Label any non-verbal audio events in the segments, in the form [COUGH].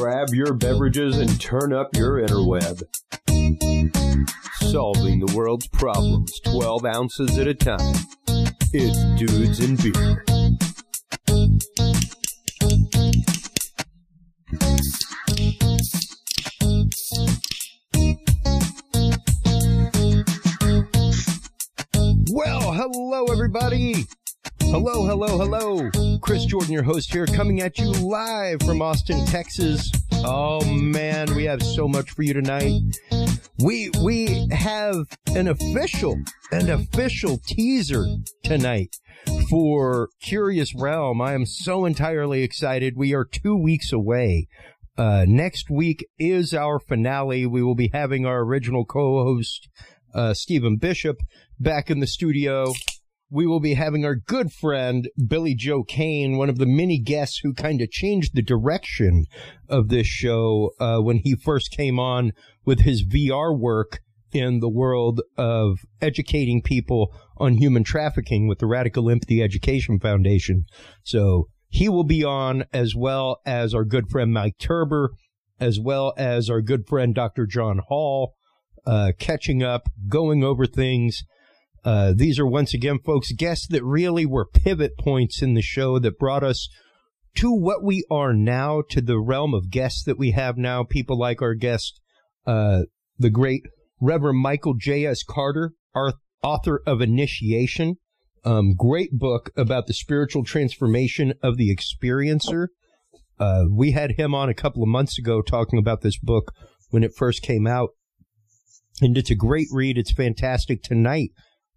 grab your beverages and turn up your interweb. Solving the world's problems 12 ounces at a time. It's Dudes and Beer. Well, hello, everybody. Hello, hello, hello. Chris Jordan, your host here, coming at you live from Austin, Texas. Oh man, we have so much for you tonight. We we have an official an official teaser tonight for Curious Realm. I am so entirely excited. We are 2 weeks away. Uh, next week is our finale. We will be having our original co-host uh, Stephen Bishop back in the studio we will be having our good friend Billy Joe Kane, one of the many guests who kind of changed the direction of this show uh, when he first came on with his VR work in the world of educating people on human trafficking with the Radical Empathy Education Foundation. So he will be on as well as our good friend Mike Turber, as well as our good friend Dr. John Hall, uh, catching up, going over things uh, these are once again, folks, guests that really were pivot points in the show that brought us to what we are now, to the realm of guests that we have now. People like our guest, uh, the great Reverend Michael J.S. Carter, our author of Initiation. Um, great book about the spiritual transformation of the experiencer. Uh, we had him on a couple of months ago talking about this book when it first came out. And it's a great read. It's fantastic. Tonight,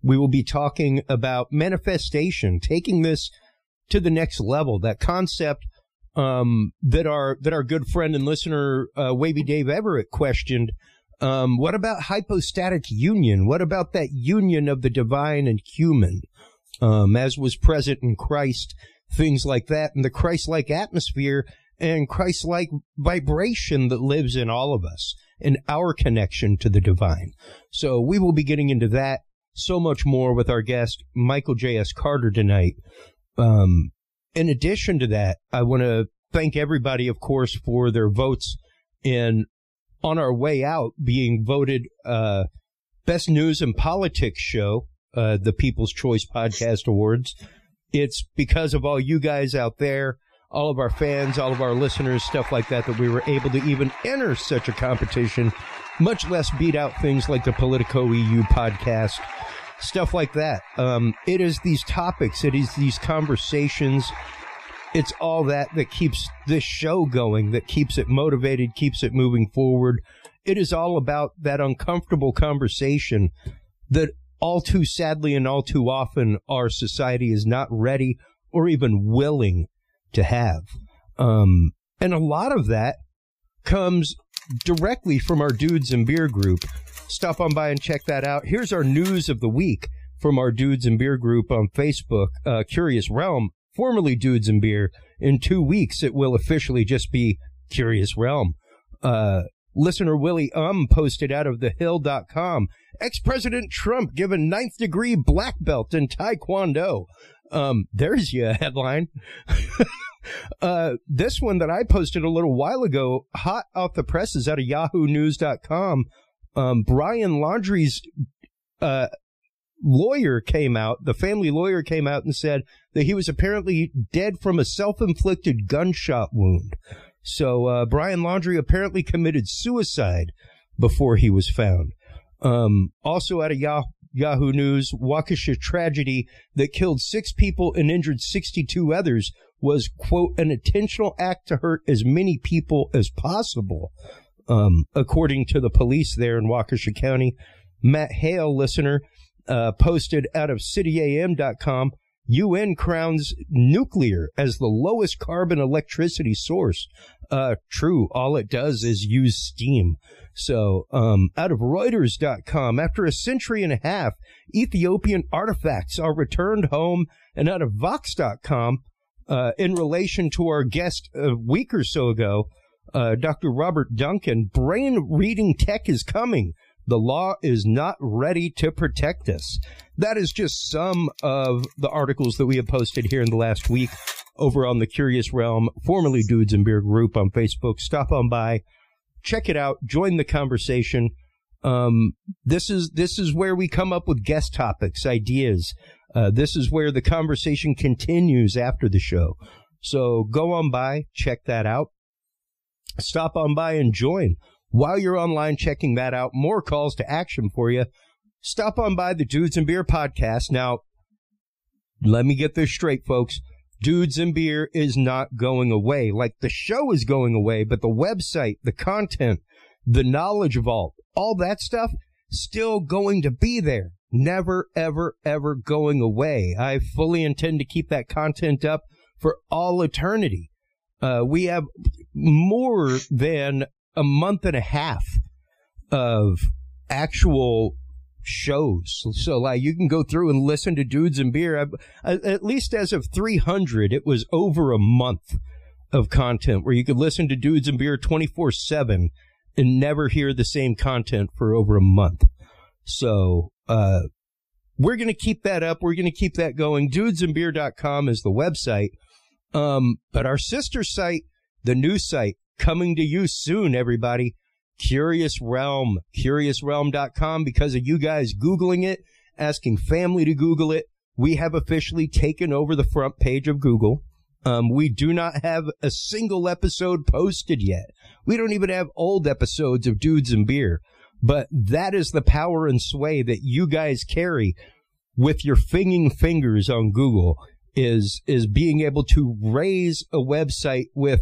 we will be talking about manifestation, taking this to the next level. That concept um, that our that our good friend and listener uh, Wavy Dave Everett questioned. Um, what about hypostatic union? What about that union of the divine and human, um, as was present in Christ? Things like that, and the Christ-like atmosphere and Christ-like vibration that lives in all of us, and our connection to the divine. So we will be getting into that so much more with our guest, Michael J.S. Carter, tonight. Um, in addition to that, I want to thank everybody, of course, for their votes in on our way out being voted uh, best news and politics show, uh, the People's Choice Podcast Awards. It's because of all you guys out there, all of our fans, all of our listeners, stuff like that, that we were able to even enter such a competition, much less beat out things like the Politico EU podcast stuff like that. Um, it is these topics, it is these conversations. It's all that that keeps this show going, that keeps it motivated, keeps it moving forward. It is all about that uncomfortable conversation that all too sadly and all too often our society is not ready or even willing to have. Um, and a lot of that comes directly from our Dudes and Beer group. Stop on by and check that out. Here's our news of the week from our Dudes and Beer group on Facebook, uh, Curious Realm, formerly Dudes and Beer. In two weeks, it will officially just be Curious Realm. Uh, listener Willie Um posted out of thehill.com. Ex-President Trump given ninth degree black belt in Taekwondo. Um, there's your headline. [LAUGHS] uh, this one that I posted a little while ago, hot off the presses out of yahoonews.com. Um, Brian Laundrie's, uh, lawyer came out, the family lawyer came out and said that he was apparently dead from a self-inflicted gunshot wound. So, uh, Brian Laundrie apparently committed suicide before he was found. Um, also out of Yah- Yahoo News, Waukesha tragedy that killed six people and injured 62 others was, quote, an intentional act to hurt as many people as possible. Um, according to the police there in Waukesha County, Matt Hale, listener, uh, posted out of cityam.com, UN crowns nuclear as the lowest carbon electricity source. Uh, true. All it does is use steam. So, um, out of Reuters.com, after a century and a half, Ethiopian artifacts are returned home. And out of Vox.com, uh, in relation to our guest a week or so ago, uh, Dr. Robert Duncan, brain reading tech is coming. The law is not ready to protect us. That is just some of the articles that we have posted here in the last week over on the Curious Realm, formerly Dudes and Beer group on Facebook. Stop on by, check it out, join the conversation. Um, this is this is where we come up with guest topics, ideas. Uh, this is where the conversation continues after the show. So go on by, check that out. Stop on by and join. While you're online checking that out, more calls to action for you. Stop on by the Dudes and Beer podcast. Now, let me get this straight, folks. Dudes and Beer is not going away. Like the show is going away, but the website, the content, the knowledge vault, all that stuff still going to be there. Never, ever, ever going away. I fully intend to keep that content up for all eternity. Uh, we have more than a month and a half of actual shows. So like you can go through and listen to Dudes and Beer. At least as of 300, it was over a month of content where you could listen to Dudes and Beer 24 seven and never hear the same content for over a month. So, uh, we're going to keep that up. We're going to keep that going. Dudesandbeer.com is the website. Um, but our sister site, the new site, coming to you soon, everybody. Curious Realm, curiousrealm.com. Because of you guys Googling it, asking family to Google it, we have officially taken over the front page of Google. Um, we do not have a single episode posted yet. We don't even have old episodes of Dudes and Beer. But that is the power and sway that you guys carry with your finging fingers on Google is is being able to raise a website with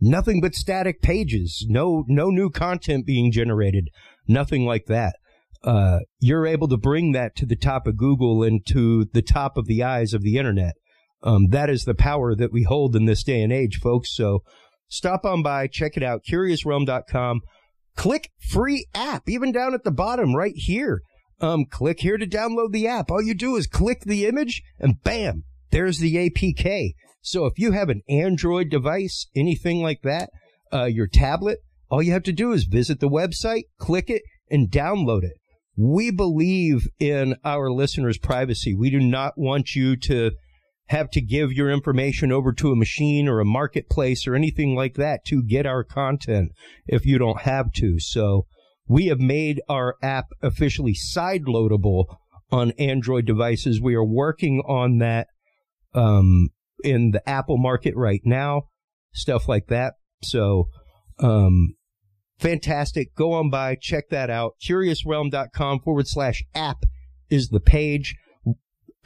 nothing but static pages, no no new content being generated, nothing like that. Uh, you're able to bring that to the top of Google and to the top of the eyes of the internet. Um, that is the power that we hold in this day and age, folks. So stop on by, check it out, curiousrealm.com. Click free app, even down at the bottom right here. Um, click here to download the app. All you do is click the image and bam, there's the APK. So if you have an Android device, anything like that, uh, your tablet, all you have to do is visit the website, click it, and download it. We believe in our listeners' privacy. We do not want you to have to give your information over to a machine or a marketplace or anything like that to get our content if you don't have to. So we have made our app officially side loadable on Android devices. We are working on that um, in the Apple market right now, stuff like that. So, um, fantastic. Go on by, check that out. CuriousRealm.com forward slash app is the page.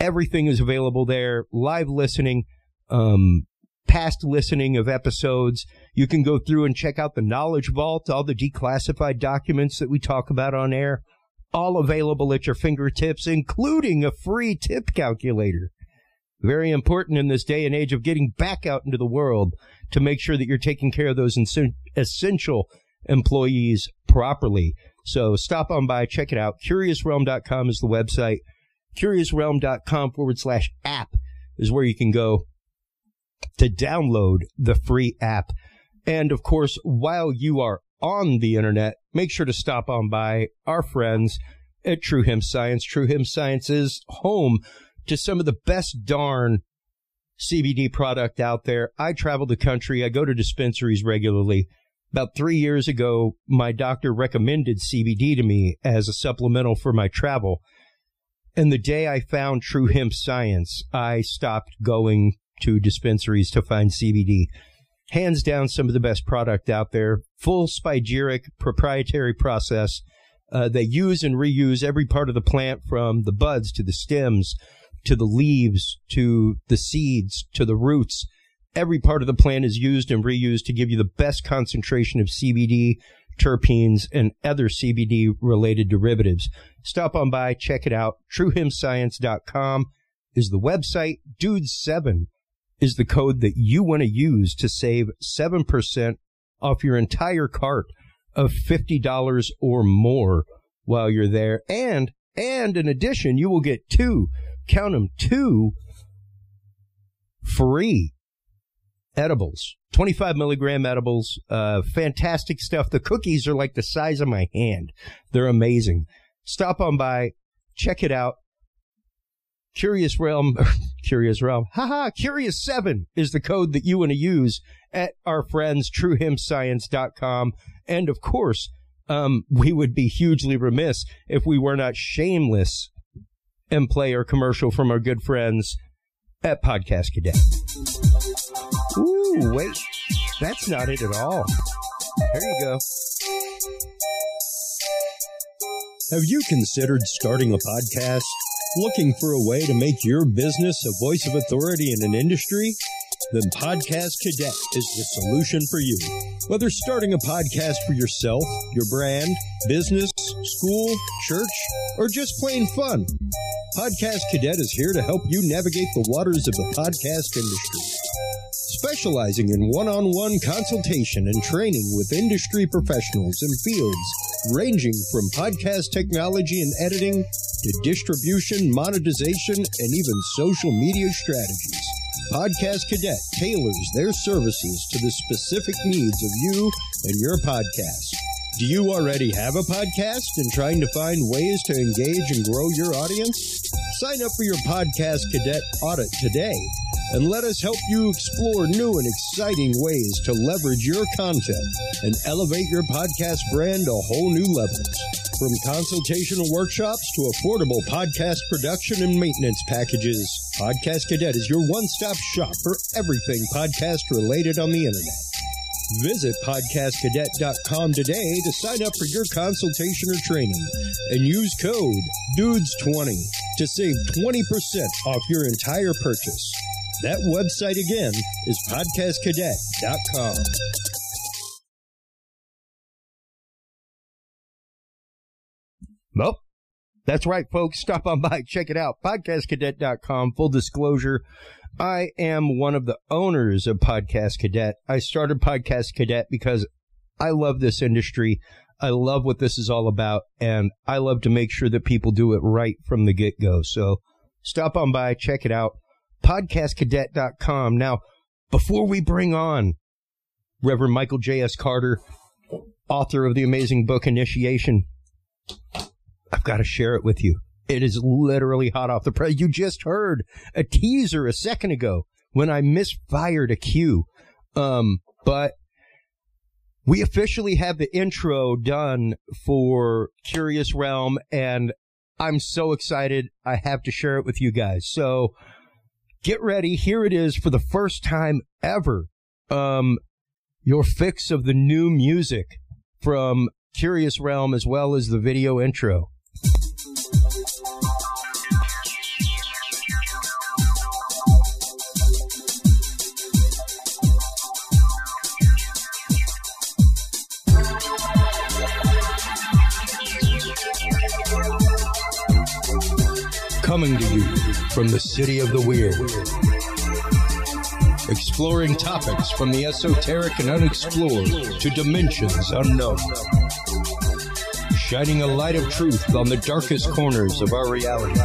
Everything is available there. Live listening, um, past listening of episodes. You can go through and check out the Knowledge Vault, all the declassified documents that we talk about on air, all available at your fingertips, including a free tip calculator. Very important in this day and age of getting back out into the world to make sure that you're taking care of those essential employees properly. So stop on by, check it out. CuriousRealm.com is the website. CuriousRealm.com forward slash app is where you can go to download the free app. And of course, while you are on the internet, make sure to stop on by our friends at True Hemp Science. True Hemp Science is home to some of the best darn CBD product out there. I travel the country. I go to dispensaries regularly. About three years ago, my doctor recommended CBD to me as a supplemental for my travel. And the day I found True Hemp Science, I stopped going to dispensaries to find CBD. Hands down, some of the best product out there. Full spagyric proprietary process. Uh, they use and reuse every part of the plant from the buds to the stems to the leaves, to the seeds, to the roots. Every part of the plant is used and reused to give you the best concentration of CBD, terpenes, and other CBD related derivatives. Stop on by, check it out. TrueHempScience.com is the website. Dude7 is the code that you want to use to save 7% off your entire cart of $50 or more while you're there. And, and in addition, you will get two count them, two free edibles. 25 milligram edibles. Uh, fantastic stuff. The cookies are like the size of my hand. They're amazing. Stop on by, check it out. Curious Realm, [LAUGHS] Curious Realm, haha, Curious 7 is the code that you want to use at our friends truehempscience.com. And of course, um, we would be hugely remiss if we were not shameless and play our commercial from our good friends at Podcast Cadet. Ooh, wait, that's not it at all. There you go. Have you considered starting a podcast? Looking for a way to make your business a voice of authority in an industry? Then Podcast Cadet is the solution for you. Whether starting a podcast for yourself, your brand, business, school, church, or just plain fun, Podcast Cadet is here to help you navigate the waters of the podcast industry. Specializing in one on one consultation and training with industry professionals in fields ranging from podcast technology and editing to distribution, monetization, and even social media strategies. Podcast Cadet tailors their services to the specific needs of you and your podcast. Do you already have a podcast and trying to find ways to engage and grow your audience? Sign up for your Podcast Cadet audit today and let us help you explore new and exciting ways to leverage your content and elevate your podcast brand to whole new levels. From consultational workshops to affordable podcast production and maintenance packages, Podcast Cadet is your one stop shop for everything podcast related on the internet. Visit podcastcadet.com today to sign up for your consultation or training and use code DUDES20 to save 20% off your entire purchase. That website again is podcastcadet.com. Well, that's right, folks. Stop on by, check it out. Podcastcadet.com. Full disclosure. I am one of the owners of Podcast Cadet. I started Podcast Cadet because I love this industry. I love what this is all about, and I love to make sure that people do it right from the get go. So stop on by, check it out. Podcastcadet.com. Now, before we bring on Reverend Michael J.S. Carter, author of the amazing book Initiation, I've got to share it with you. It is literally hot off the press. You just heard a teaser a second ago when I misfired a cue. Um, but we officially have the intro done for Curious Realm, and I'm so excited. I have to share it with you guys. So get ready. Here it is for the first time ever. Um, your fix of the new music from Curious Realm as well as the video intro. Coming to you from the city of the weird. Exploring topics from the esoteric and unexplored to dimensions unknown. Shining a light of truth on the darkest corners of our reality.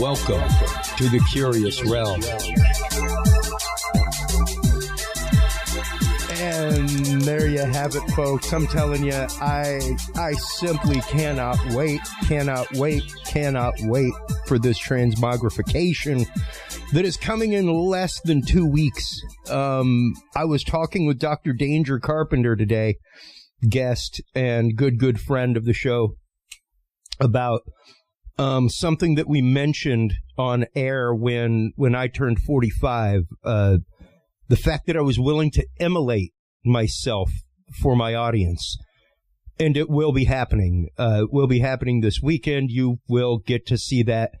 Welcome to the Curious Realm. There you have it, folks. I'm telling you, I I simply cannot wait, cannot wait, cannot wait for this transmogrification that is coming in less than two weeks. Um, I was talking with Dr. Danger Carpenter today, guest and good good friend of the show, about um, something that we mentioned on air when when I turned 45. Uh, the fact that I was willing to immolate myself for my audience. And it will be happening. Uh, will be happening this weekend. You will get to see that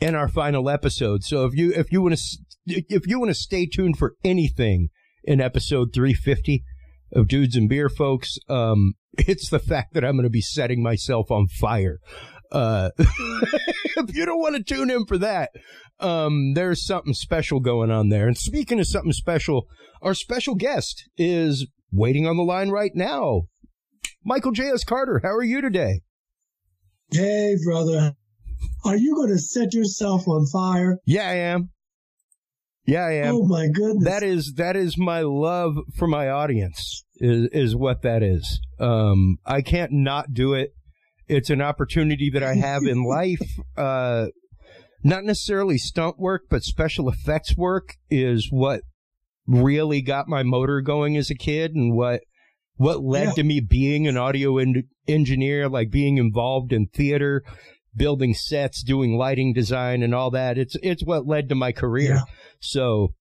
in our final episode. So if you if you want to if you want to stay tuned for anything in episode 350 of Dudes and Beer, folks, um, [LAUGHS] it's the fact that I'm going to be setting myself on fire. Uh, [LAUGHS] if you don't want to tune in for that, um, there's something special going on there. And speaking of something special, our special guest is waiting on the line right now. Michael J.S. Carter, how are you today? Hey, brother. Are you going to set yourself on fire? Yeah, I am. Yeah, I am. Oh my goodness. That is that is my love for my audience is is what that is. Um I can't not do it It's an opportunity that I have in [LAUGHS] life. Uh, not necessarily stunt work, but special effects work is what really got my motor going as a kid and what what led Yeah. to me being an audio en- engineer, like being involved in theater, building sets, doing lighting design and all that. It's it's what led to my career. Yeah. So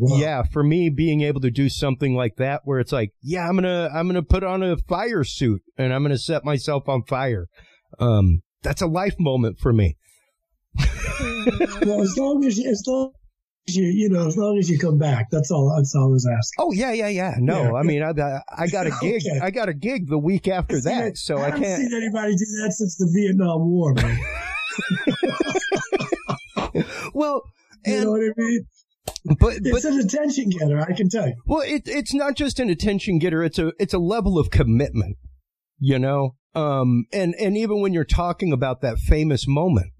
Wow. yeah, for me being able to do something like that where it's like, yeah, I'm going to I'm going to put on a fire suit and I'm going to set myself on fire. Um that's a life moment for me. [LAUGHS] Well, as long as you, as long as you, you know, as long as you come back, that's all. That's all I was asking. Oh yeah, yeah, yeah. No, Yeah. I mean, I, I got a [LAUGHS] gig. Okay. I got a gig the week after See, that, so I haven't can't. seen anybody do that since the Vietnam War, man. [LAUGHS] Well, You and know what I mean? But but It's an attention getter, I can tell you. well, it, it's not just an attention getter. It's a it's a level of commitment. You know, um, and and even when you're talking about that famous moment,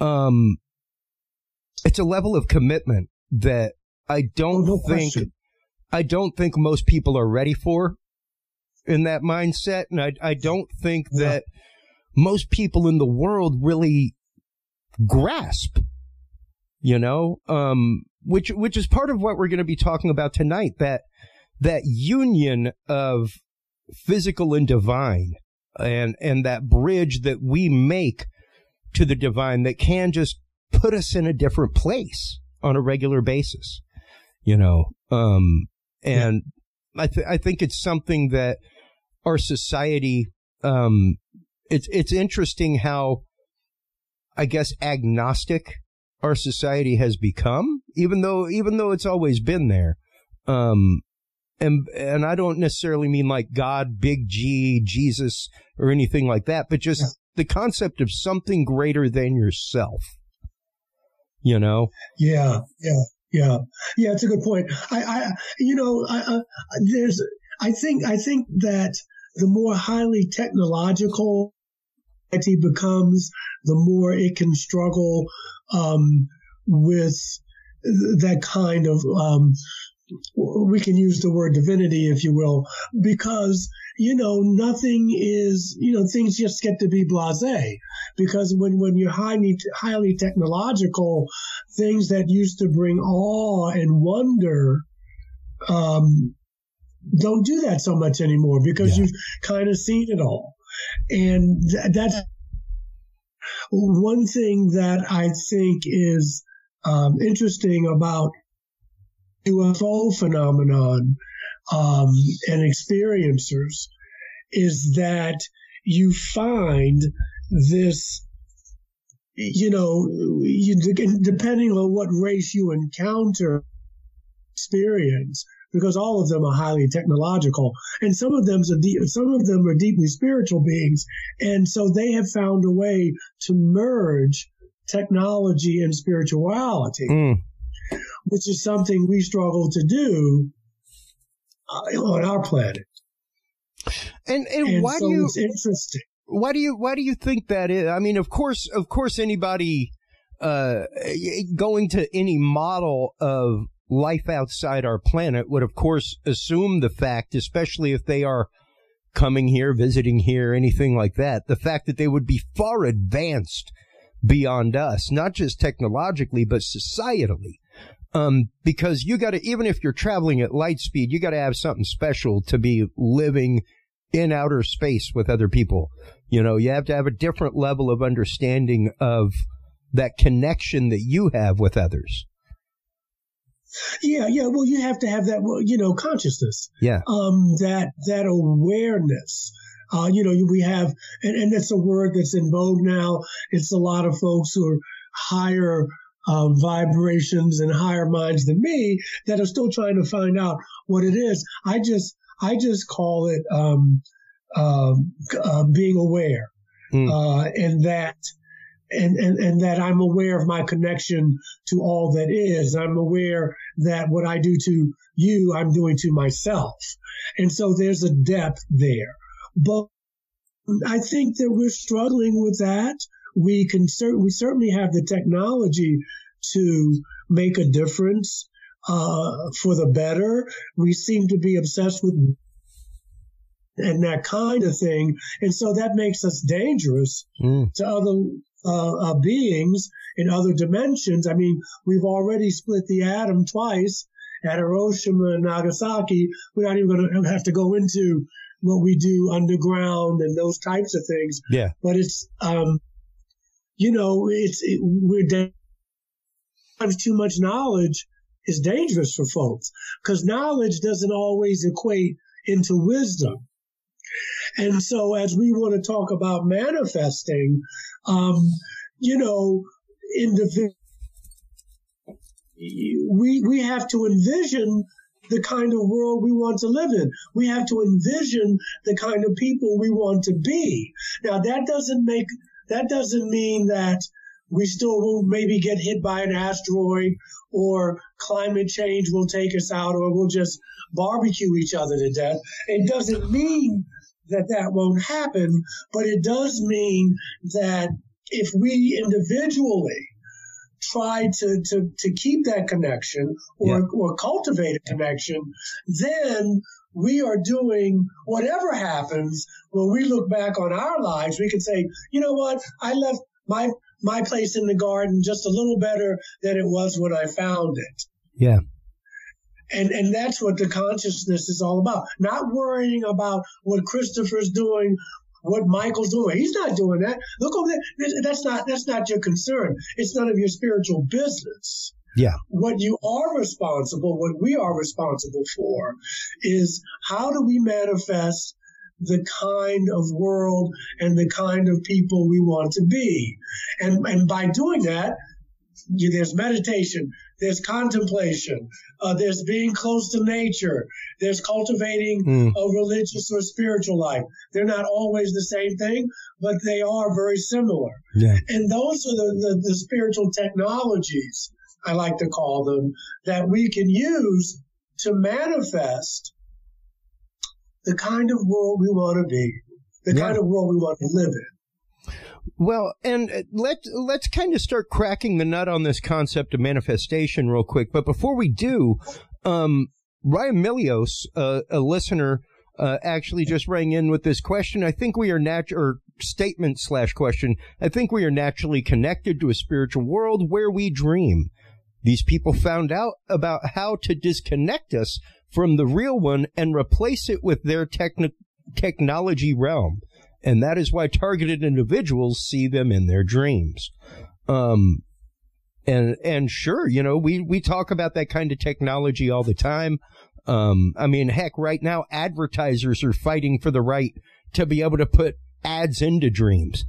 um, it's a level of commitment that I don't Oh, no think question. I don't think most people are ready for in that mindset. And I, I don't think Yeah. that most people in the world really grasp, you know, um, which, which is part of what we're going to be talking about tonight, that, that union of physical and divine and, and that bridge that we make to the divine that can just put us in a different place on a regular basis, you know, um, and I, th- I think it's something that our society, um, it's, it's interesting how, I guess, agnostic our society has become, even though, even though it's always been there. Um, and, and I don't necessarily mean like God, big G, Jesus, or anything like that, but just Yeah. the concept of something greater than yourself. You know? Yeah, yeah, yeah, yeah. It's a good point. I, I you know, I, I, there's, I think, I think that the more highly technological it becomes, the more it can struggle um, with that kind of. Um, we can use the word divinity, if you will, because you know nothing is, you know, things just get to be blasé. Because when when you're highly highly technological, things that used to bring awe and wonder um, don't do that so much anymore because Yeah. you've kind of seen it all. And th- that's one thing that I think is um, interesting about UFO phenomenon um, and experiencers is that you find this you know, you, depending on what race you encounter, experience, because all of them are highly technological, and some of them are deep, some of them are deeply spiritual beings, and so they have found a way to merge technology and spirituality, Mm. which is something we struggle to do uh, on our planet. And, and, And why so do you, it's interesting. why do you why do you think that is? I mean, of course, of course, anybody uh, going to any model of life outside our planet would, of course, assume the fact, especially if they are coming here, visiting here, anything like that, the fact that they would be far advanced beyond us, not just technologically, but societally. Um, because you got to, even if you're traveling at light speed, you got to have something special to be living in outer space with other people. You know, you have to have a different level of understanding of that connection that you have with others. Yeah, yeah. Well, you have to have that, you know, consciousness. Yeah. um, that that awareness. Uh, you know, we have, and, and it's a word that's in vogue now. It's a lot of folks who are higher uh, vibrations and higher minds than me that are still trying to find out what it is. I just, I just call it um, um, uh, being aware, Mm. uh, and that. And, and, and that I'm aware of my connection to all that is. I'm aware that what I do to you, I'm doing to myself. And so there's a depth there. But I think that we're struggling with that. We can cer- we certainly have the technology to make a difference uh, for the better. We seem to be obsessed with and that kind of thing. And so that makes us dangerous mm. to other uh, uh, beings in other dimensions. I mean, we've already split the atom twice at Hiroshima and Nagasaki. We're not even going to have to go into what we do underground and those types of things. Yeah. But it's, um, you know, it's, it, we're too much knowledge is dangerous for folks because knowledge doesn't always equate into wisdom. And so as we want to talk about manifesting, um, you know, individual, we, we have to envision the kind of world we want to live in. We have to envision the kind of people we want to be. Now that doesn't make, that doesn't mean that we still won't maybe get hit by an asteroid or climate change will take us out or we'll just barbecue each other to death. It doesn't mean that that won't happen, but it does mean that if we individually try to, to, to keep that connection or, yeah. or cultivate a connection, then we are doing whatever happens when we look back on our lives, we can say, you know what? I left my my place in the garden just a little better than it was when I found it. Yeah. And and that's what the consciousness is all about. Not worrying about what Christopher's doing, what Michael's doing. He's not doing that. Look over there. That's not that's not your concern. It's none of your spiritual business. Yeah. What you are responsible, what we are responsible for, is how do we manifest the kind of world and the kind of people we want to be. And, and by doing that, you, there's meditation, there's contemplation, uh, there's being close to nature, there's cultivating mm. a religious or spiritual life. They're not always the same thing, but they are very similar. Yeah. And those are the, the, the spiritual technologies, I like to call them, that we can use to manifest the kind of world we want to be, the yeah. kind of world we want to live in. Well, and uh, let's let's kind of start cracking the nut on this concept of manifestation real quick. But before we do, um, Ryan Milios, uh, a listener, uh, actually just rang in with this question. I think we are natural or statement slash question. I think we are naturally connected to a spiritual world where we dream. These people found out about how to disconnect us from the real one and replace it with their techni- technology realm. And that is why targeted individuals see them in their dreams. Um, and, and sure, you know, we, we talk about that kind of technology all the time. Um, I mean, heck, right now, advertisers are fighting for the right to be able to put ads into dreams,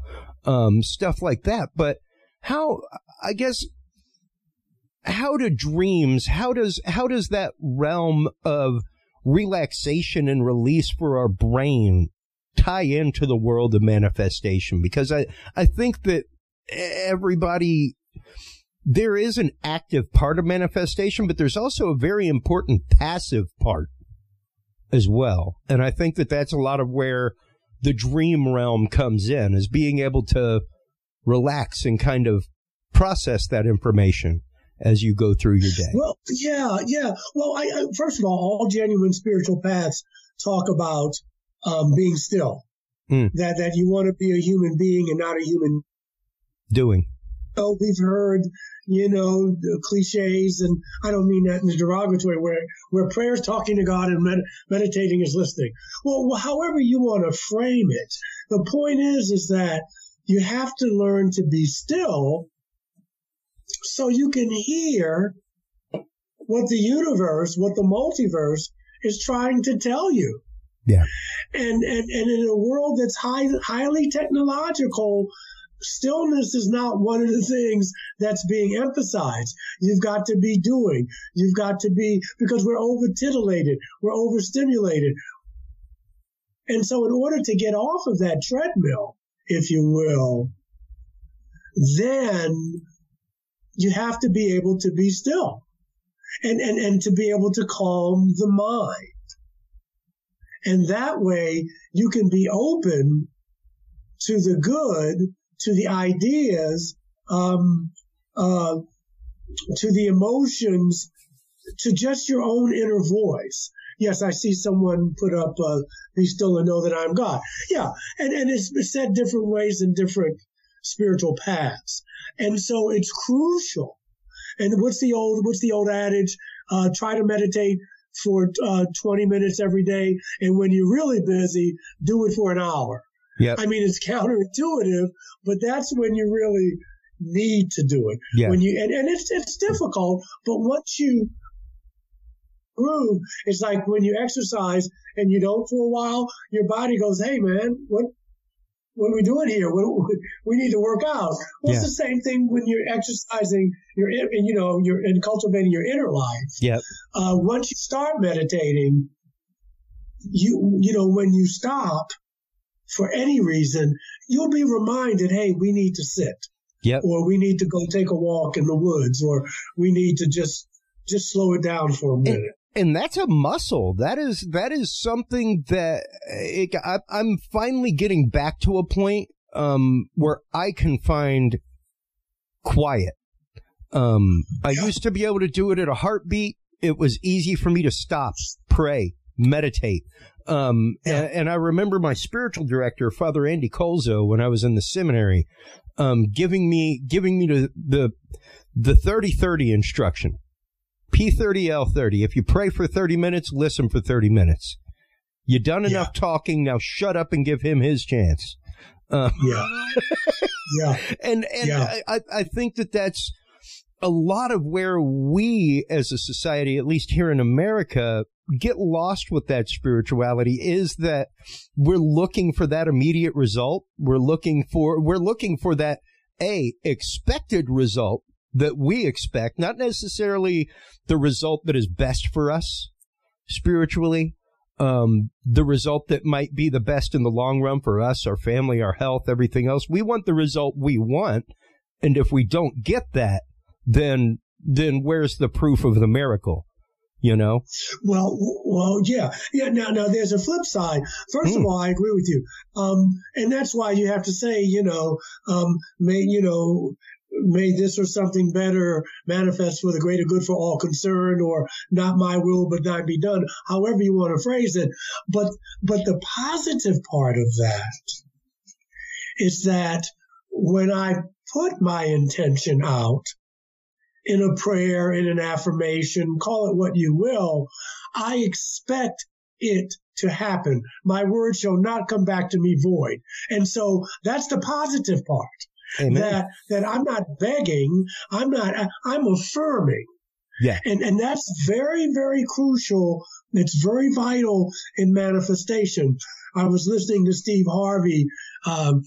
um, stuff like that. But how, I guess, how do dreams how does how does that realm of relaxation and release for our brain tie into the world of manifestation because i i think that everybody there is an active part of manifestation but there's also a very important passive part as well and i think that that's a lot of where the dream realm comes in is being able to relax and kind of process that information as you go through your day? Well, yeah, yeah. Well, I, I, first of all, all genuine spiritual paths talk about um, being still. Mm. That that you want to be a human being and not a human doing. Oh, we've heard, you know, the cliches, and I don't mean that in a derogatory way, where prayer is talking to God and med- meditating is listening. Well, however you want to frame it, the point is, is that you have to learn to be still so you can hear what the universe, what the multiverse is trying to tell you. Yeah. And, and, and in a world that's high, highly technological, stillness is not one of the things that's being emphasized. You've got to be doing. You've got to be, because we're over titillated. We're overstimulated. And so in order to get off of that treadmill, if you will, then you have to be able to be still and, and, and to be able to calm the mind. And that way you can be open to the good, to the ideas, um, uh, to the emotions, to just your own inner voice. yes, I see someone put up, uh, be still and know that I'm God. Yeah. And, and it's said different ways in different spiritual paths. And so it's crucial. And what's the old, what's the old adage? Uh, try to meditate for uh, 20 minutes every day. And when you're really busy, do it for an hour. Yeah. I mean, it's [LAUGHS] counterintuitive, but that's when you really need to do it. Yeah. When you, and, and it's, it's difficult, but once you groove, it's like when you exercise and you don't for a while, your body goes, Hey man, what, what are we doing here? What, we need to work out. Well, Yeah. it's the same thing when you're exercising your, you know, you're and cultivating your inner life. Yep. Uh, once you start meditating, you, you know, when you stop for any reason, you'll be reminded, Hey, we need to sit Yep. or we need to go take a walk in the woods or we need to just, just slow it down for a minute. And that's a muscle. That is that is something that it, I, I'm finally getting back to a point um, where I can find quiet. Um, I Yeah. used to be able to do it at a heartbeat. It was easy for me to stop, pray, meditate. Um, Yeah. and, and I remember my spiritual director, Father Andy Colzo, when I was in the seminary, um, giving me giving me the the the thirty thirty instruction. P30L30. If you pray for 30 minutes, listen for 30 minutes. You done Yeah. enough talking, now shut up and give him his chance. Uh, Yeah. [LAUGHS] yeah. and and Yeah. I, I think that that's a lot of where we as a society, at least here in America, get lost with that spirituality is that we're looking for that immediate result. We're looking for we're looking for that a expected result that we expect, not necessarily the result that is best for us spiritually. Um, the result that might be the best in the long run for us, our family, our health, everything else. We want the result we want. And if we don't get that, then, then where's the proof of the miracle? You know? Well, well, yeah, yeah. Now, now, there's a flip side. First of Hmm. all, I agree with you, um, and that's why you have to say, you know, um, may you know, may this or something better manifest for the greater good for all concerned, or not my will but thine be done. However you want to phrase it, but but the positive part of that is that when I put my intention out in a prayer, in an affirmation, call it what you will, I expect it to happen. My word shall not come back to me void. And so that's the positive part Amen. that, that I'm not begging. I'm not, I'm affirming. Yeah. And, and that's very, very crucial. It's very vital in manifestation. I was listening to Steve Harvey. Um,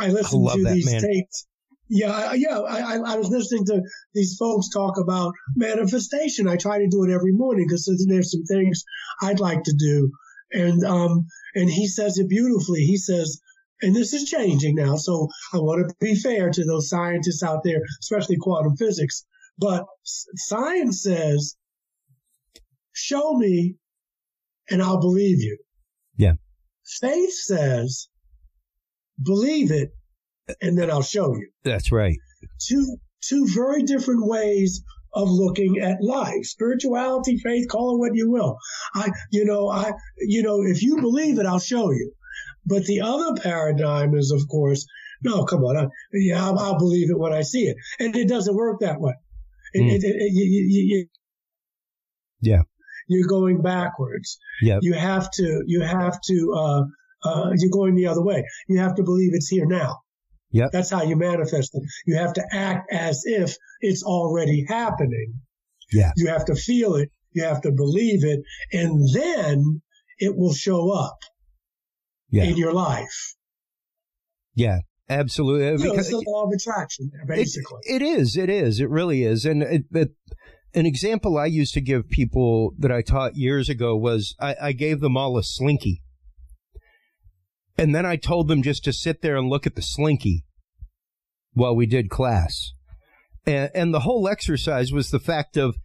I listened love to these man. tapes. Yeah, yeah. I, I I was listening to these folks talk about manifestation. I try to do it every morning because there's some things I'd like to do. And um, and he says it beautifully. He says, and this is changing now. So I want to be fair to those scientists out there, especially quantum physics. But science says, show me, and I'll believe you. Yeah. Faith says, believe it, and then I'll show you That's right. two two very different ways of looking at life spirituality faith call it what you will i you know i you know if you believe it i'll show you but the other paradigm is of course no come on I, yeah I'll, I'll believe it when i see it and it doesn't work that way it, Mm. it, it, you, you, you, Yeah. you're going backwards Yep. you have to you have to uh uh, you're going the other way. You have to believe it's here now. Yep. That's how you manifest it. You have to act as if it's already happening. Yeah. You have to feel it. You have to believe it. And then it will show up Yeah. in your life. Yeah. Absolutely. You know, Because- it's the law of attraction, basically. It, it is. It is. It really is. And it, it, an example I used to give people that I taught years ago was I, I gave them all a slinky. And then I told them just to sit there and look at the slinky while we did class. And, and the whole exercise was the fact of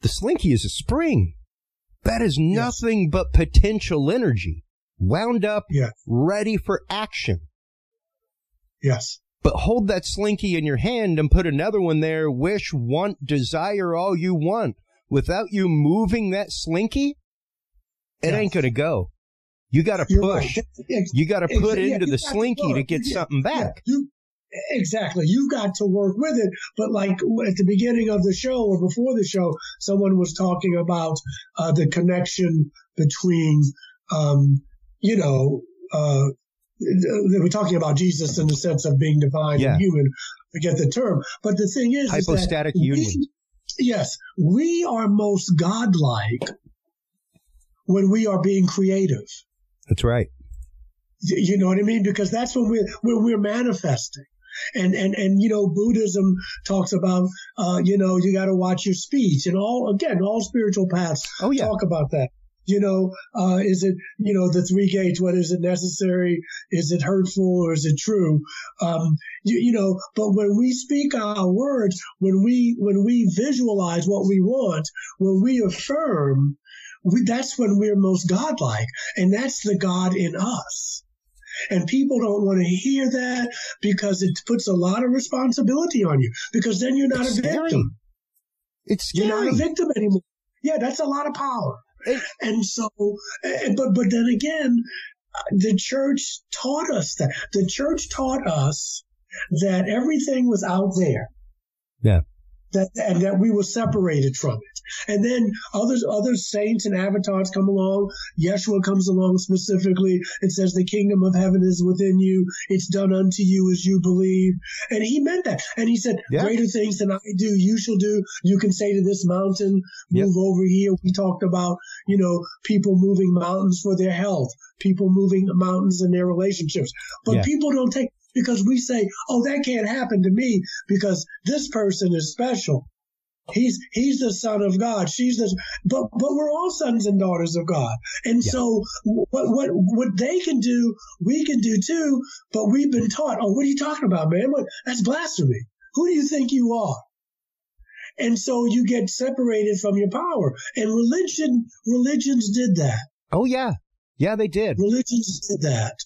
the slinky is a spring. That is Yes. nothing but potential energy wound up, Yeah. ready for action yes. but hold that slinky in your hand and put another one there. Wish, want, desire all you want. Without you moving that slinky, it Yeah. ain't going to go. You got to push. right. You got to put yeah, into the got to slinky to get Yeah, something yeah, back. you exactly. You've got to work with it. But like at the beginning of the show or before the show, someone was talking about uh, the connection between, um, you know, uh, were talking about Jesus in the sense of being divine Yeah. and human. Forget the term, but the thing is, is Hypostatic we- union. yes, we are most godlike when we are being creative. That's right. You know what I mean? Because that's when we're when we're manifesting. And and and you know, Buddhism talks about uh, you know, you got to watch your speech, and all again, all spiritual paths Oh yeah. talk about that. You know, uh, is it you know the three gates? What is it necessary? Is it hurtful or is it true? Um, you, you know, but when we speak our words, when we when we visualize what we want, when we affirm, we, that's when we're most godlike, and that's the God in us. And people don't want to hear that because it puts a lot of responsibility on you. Because then you're not It's a victim. scary. It's You're not a victim anymore. Yeah, that's a lot of power. And so, but but then again, the church taught us that. The church taught us that everything was out there. Yeah. That and that we were separated from it. And then others, other saints and avatars come along. Yeshua comes along specifically. and says the kingdom of heaven is within you. It's done unto you as you believe. And he meant that. And he said, Yeah. greater things than I do, you shall do. You can say to this mountain, move over here. We talked about, you know, people moving mountains for their health, people moving mountains in their relationships. But Yeah. people don't take, because we say, oh, that can't happen to me because this person is special. He's he's the son of God. She's the but but we're all sons and daughters of God. And Yeah. so what what what they can do, we can do too. But we've been taught. Oh, what are you talking about, man? What that's blasphemy. Who do you think you are? And so you get separated from your power. And religion religions did that. Oh yeah. Yeah, they did. Religions did that.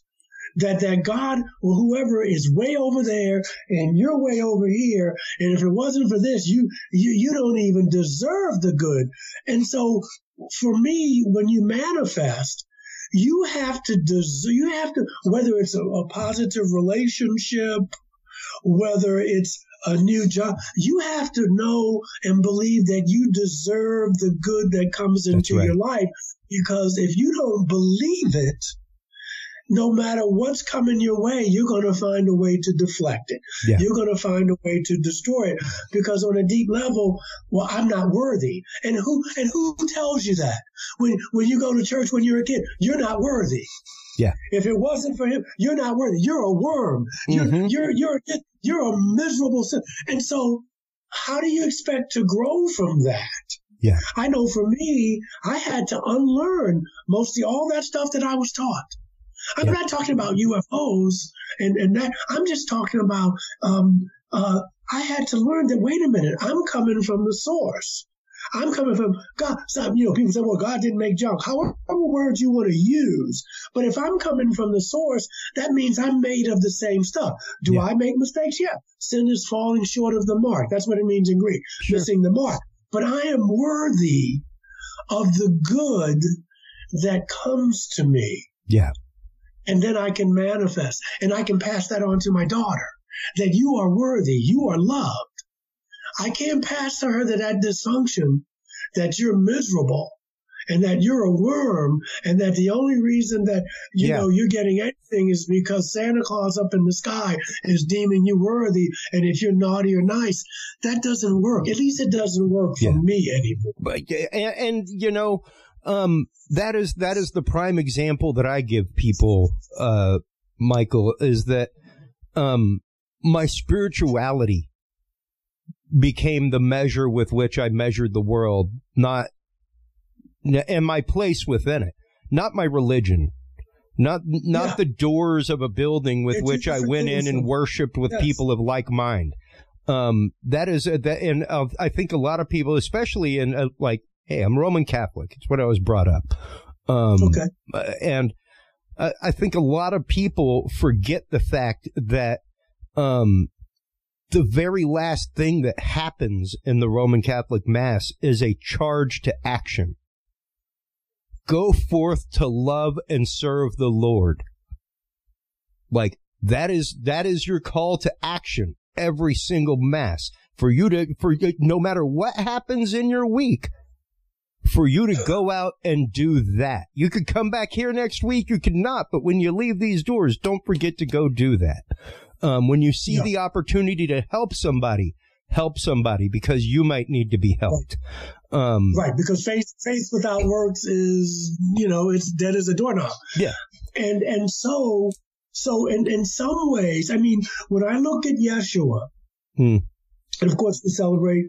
That that God or whoever is way over there and you're way over here. And if it wasn't for this, you you you don't even deserve the good. And so for me, when you manifest, you have to des- you have to whether it's a, a positive relationship, whether it's a new job, you have to know and believe that you deserve the good that comes into right. your life. Because if you don't believe it, no matter what's coming your way, you're going to find a way to deflect it. Yeah. You're going to find a way to destroy it because on a deep level, well, I'm not worthy. And who and who tells you that? When when you go to church when you're a kid, you're not worthy. Yeah. If it wasn't for him, you're not worthy. You're a worm. You're Mhm. you're you're you're a miserable sin. And so, how do you expect to grow from that? Yeah. I know for me, I had to unlearn mostly all that stuff that I was taught. I'm Yeah. not talking about UFOs and, and that. I'm just talking about, um, uh, I had to learn that, wait a minute, I'm coming from the source. I'm coming from God. So, you know, people say, well, God didn't make junk. However words you want to use. But if I'm coming from the source, that means I'm made of the same stuff. Do Yeah. I make mistakes? Yeah. Sin is falling short of the mark. That's what it means in Greek, Sure. missing the mark. But I am worthy of the good that comes to me Yeah. And then I can manifest and I can pass that on to my daughter that you are worthy, you are loved. I can't pass to her that that dysfunction, that you're miserable and that you're a worm and that the only reason that you Yeah. know you're getting anything is because Santa Claus up in the sky is deeming you worthy and if you're naughty or nice that doesn't work at least it doesn't work for Yeah. me anymore But and, and you know, um, that is that is the prime example that I give people, uh, Michael, is that um, my spirituality became the measure with which I measured the world, not and my place within it, not my religion. Not not Yeah. the doors of a building with They're which I went in and worshipped with Yes. people of like mind. Um, that is uh, that, and uh, I think a lot of people, especially in uh, like, hey, I'm Roman Catholic. It's what I was brought up. Um, okay uh, and I I think a lot of people forget the fact that um, the very last thing that happens in the Roman Catholic Mass is a charge to action. go forth to love and serve the Lord. Like that is that is your call to action every single mass for you to for no matter what happens in your week for you to go out and do that. You could come back here next week, you could not, but when you leave these doors, don't forget to go do that. Um, when you see yeah. the opportunity to help somebody, help somebody because you might need to be helped. Right. Um, right, because faith faith without works is you know it's dead as a doorknob. Yeah, and and so so in in some ways, I mean, when I look at Yeshua, hmm. and of course we celebrate.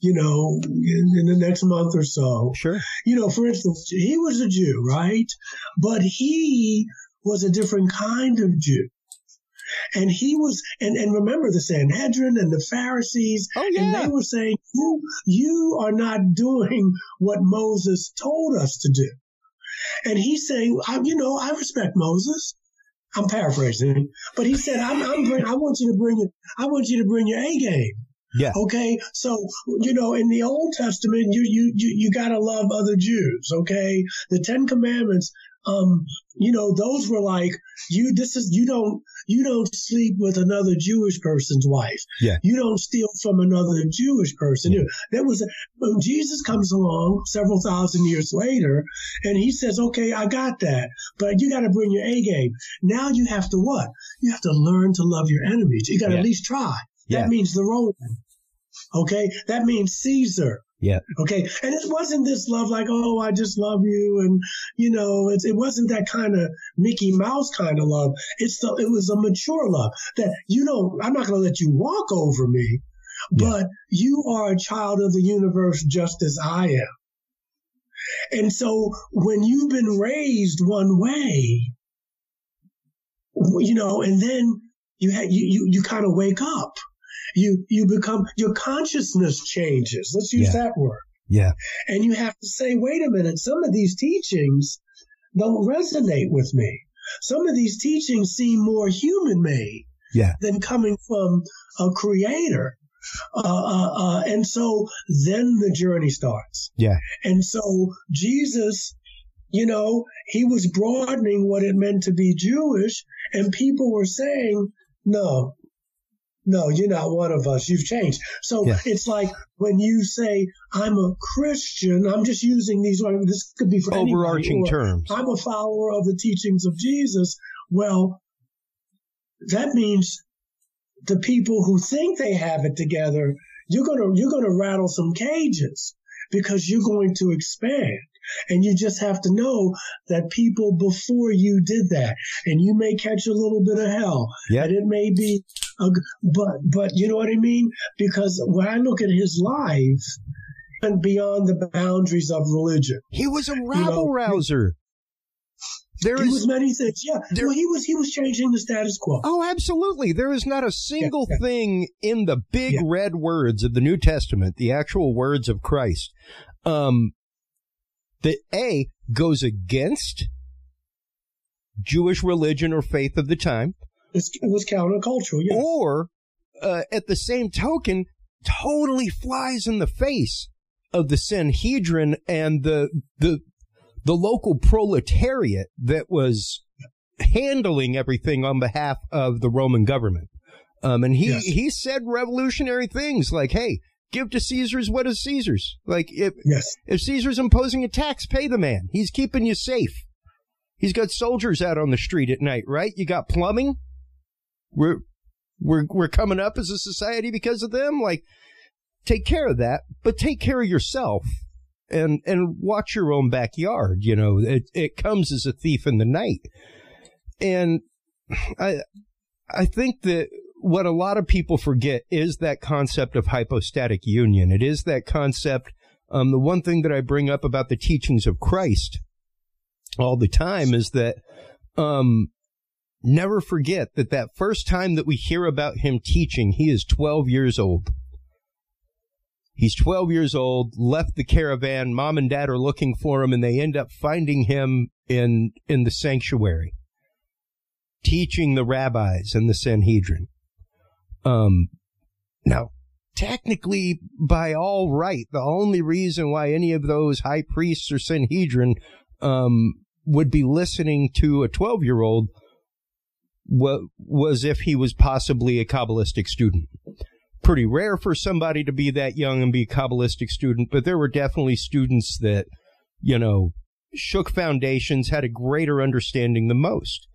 You know, in, in the next month or so. Sure. You know, for instance, he was a Jew, right? But he was a different kind of Jew. And he was, and, and remember the Sanhedrin and the Pharisees, oh, yeah. and they were saying, you, you are not doing what Moses told us to do. And he's saying, I, you know, I respect Moses. I'm paraphrasing, but he said, I'm, I'm bring, I want you to bring it, I want you to bring your A game. Yeah. Okay. So, you know, in the Old Testament, you, you, you, you gotta love other Jews. Okay. The Ten Commandments um, you know, those were like, you, this is, you don't, you don't sleep with another Jewish person's wife. Yeah. You don't steal from another Jewish person. Yeah. There was, a, when Jesus comes along several thousand years later and he says, okay, I got that, but you got to bring your A game. Now you have to what? You have to learn to love your enemies. You got to yeah. at least try. That yeah. means the Roman. Okay. That means Caesar. Yeah. Okay. And it wasn't this love like, oh, I just love you. And, you know, it, it wasn't that kind of Mickey Mouse kind of love. It's the, it was a mature love that, you know, I'm not going to let you walk over me, but yeah. you are a child of the universe just as I am. And so when you've been raised one way, you know, and then you had, you, you, you kind of wake up you you become your consciousness changes. Let's use yeah. that word. Yeah. And you have to say, wait a minute, some of these teachings don't resonate with me. Some of these teachings seem more human made yeah. than coming from a creator. Uh, uh, uh, and so then the journey starts. Yeah. And so Jesus, you know, he was broadening what it meant to be Jewish, and people were saying, no, no, you're not one of us. You've changed. So yeah. it's like when you say, I'm a Christian, I'm just using these, this could be for overarching anybody, terms. I'm a follower of the teachings of Jesus. Well, that means the people who think they have it together, you're going to, you're going to rattle some cages because you're going to expand. And you just have to know that people before you did that, and you may catch a little bit of hell, yep. and it may be, a, but but you know what I mean? Because when I look at his life, and beyond the boundaries of religion, he was a rabble rouser. There he is, was many things. Yeah. There, well, he was he was changing the status quo. Oh, absolutely. There is not a single yeah, yeah. thing in the big yeah. red words of the New Testament, the actual words of Christ, um, that A goes against Jewish religion or faith of the time. it was countercultural, yes. Or, uh, at the same token, totally flies in the face of the Sanhedrin and the, the, the local proletariat that was handling everything on behalf of the Roman government. Um, and he, yes. he said revolutionary things like, hey, give to Caesar's what is Caesar's. Like if yes. if Caesar's imposing a tax, pay the man. He's keeping you safe. He's got soldiers out on the street at night, right? You got plumbing. We're we're we're coming up as a society because of them. Like take care of that, but take care of yourself and and watch your own backyard. You know, it it comes as a thief in the night. And I I think that what a lot of people forget is that concept of hypostatic union. It is that concept. Um, the one thing that I bring up about the teachings of Christ all the time is that um, never forget that that first time that we hear about him teaching, he is 12 years old. He's 12 years old, left the caravan. Mom and dad are looking for him and they end up finding him in, in the sanctuary, teaching the rabbis and the Sanhedrin. Um, now, technically, by all right, the only reason why any of those high priests or Sanhedrin um, would be listening to a 12 year old was if he was possibly a Kabbalistic student. Pretty rare for somebody to be that young and be a Kabbalistic student, but there were definitely students that, you know, shook foundations, had a greater understanding than most.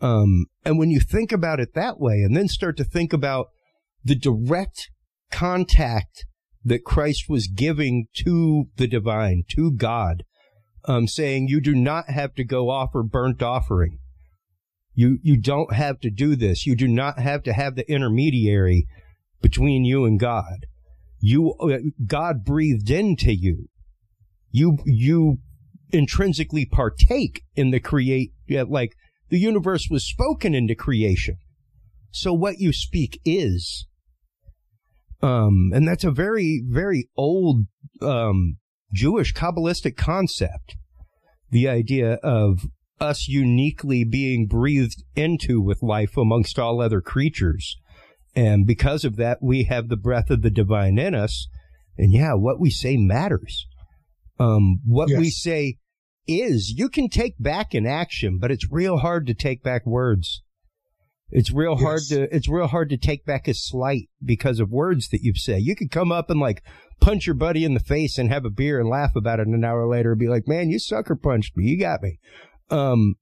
Um, and when you think about it that way and then start to think about the direct contact that Christ was giving to the divine, to God, um, saying you do not have to go offer burnt offering. You, you don't have to do this. You do not have to have the intermediary between you and God. You, uh, God breathed into you. You, you intrinsically partake in the create, like the universe was spoken into creation. So what you speak is. Um, and that's a very, very old, um, Jewish Kabbalistic concept. The idea of us uniquely being breathed into with life amongst all other creatures. And because of that, we have the breath of the divine in us. And yeah, what we say matters. Um, what yes. we say is you can take back an action, but it's real hard to take back words. It's real yes. hard to it's real hard to take back a slight because of words that you've said. You could come up and like punch your buddy in the face and have a beer and laugh about it and an hour later and be like, Man, you sucker punched me. You got me. Um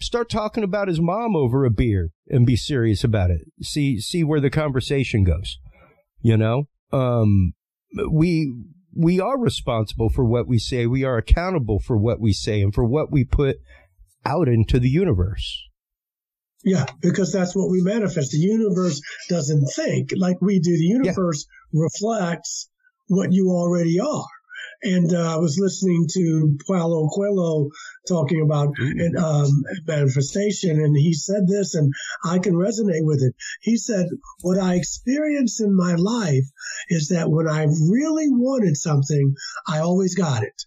start talking about his mom over a beer and be serious about it. See see where the conversation goes. You know? Um we we are responsible for what we say. We are accountable for what we say and for what we put out into the universe. Yeah, because that's what we manifest. The universe doesn't think like we do. The universe yeah. reflects what you already are. And uh, I was listening to Paulo Coelho talking about mm. um, manifestation, and he said this, and I can resonate with it. He said, What I experience in my life is that when I really wanted something, I always got it,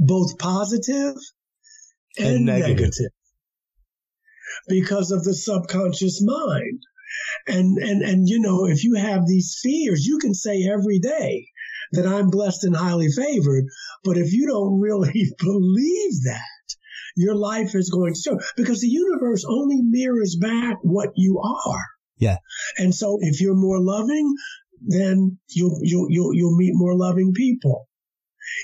both positive and, and negative. negative because of the subconscious mind. And, and, and, you know, if you have these fears, you can say every day, that I'm blessed and highly favored. But if you don't really [LAUGHS] believe that, your life is going to show because the universe only mirrors back what you are. Yeah. And so if you're more loving, then you'll, you'll, you'll, you'll meet more loving people.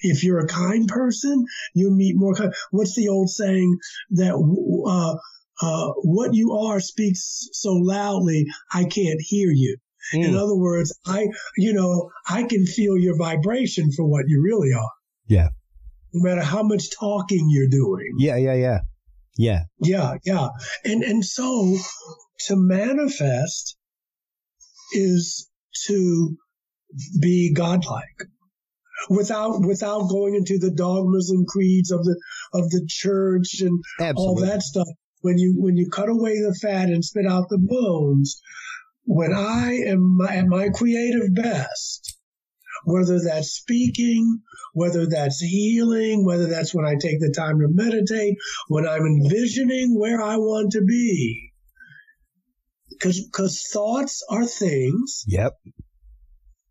If you're a kind person, you'll meet more kind. What's the old saying that, uh, uh, what you are speaks so loudly, I can't hear you. Mm. In other words, I, you know, I can feel your vibration for what you really are. Yeah. No matter how much talking you're doing. Yeah, yeah, yeah. Yeah. Yeah, yeah. And and so to manifest is to be godlike without without going into the dogmas and creeds of the of the church and Absolutely. all that stuff when you when you cut away the fat and spit out the bones when I am at my creative best, whether that's speaking, whether that's healing, whether that's when I take the time to meditate, when I'm envisioning where I want to be. Because thoughts are things. Yep.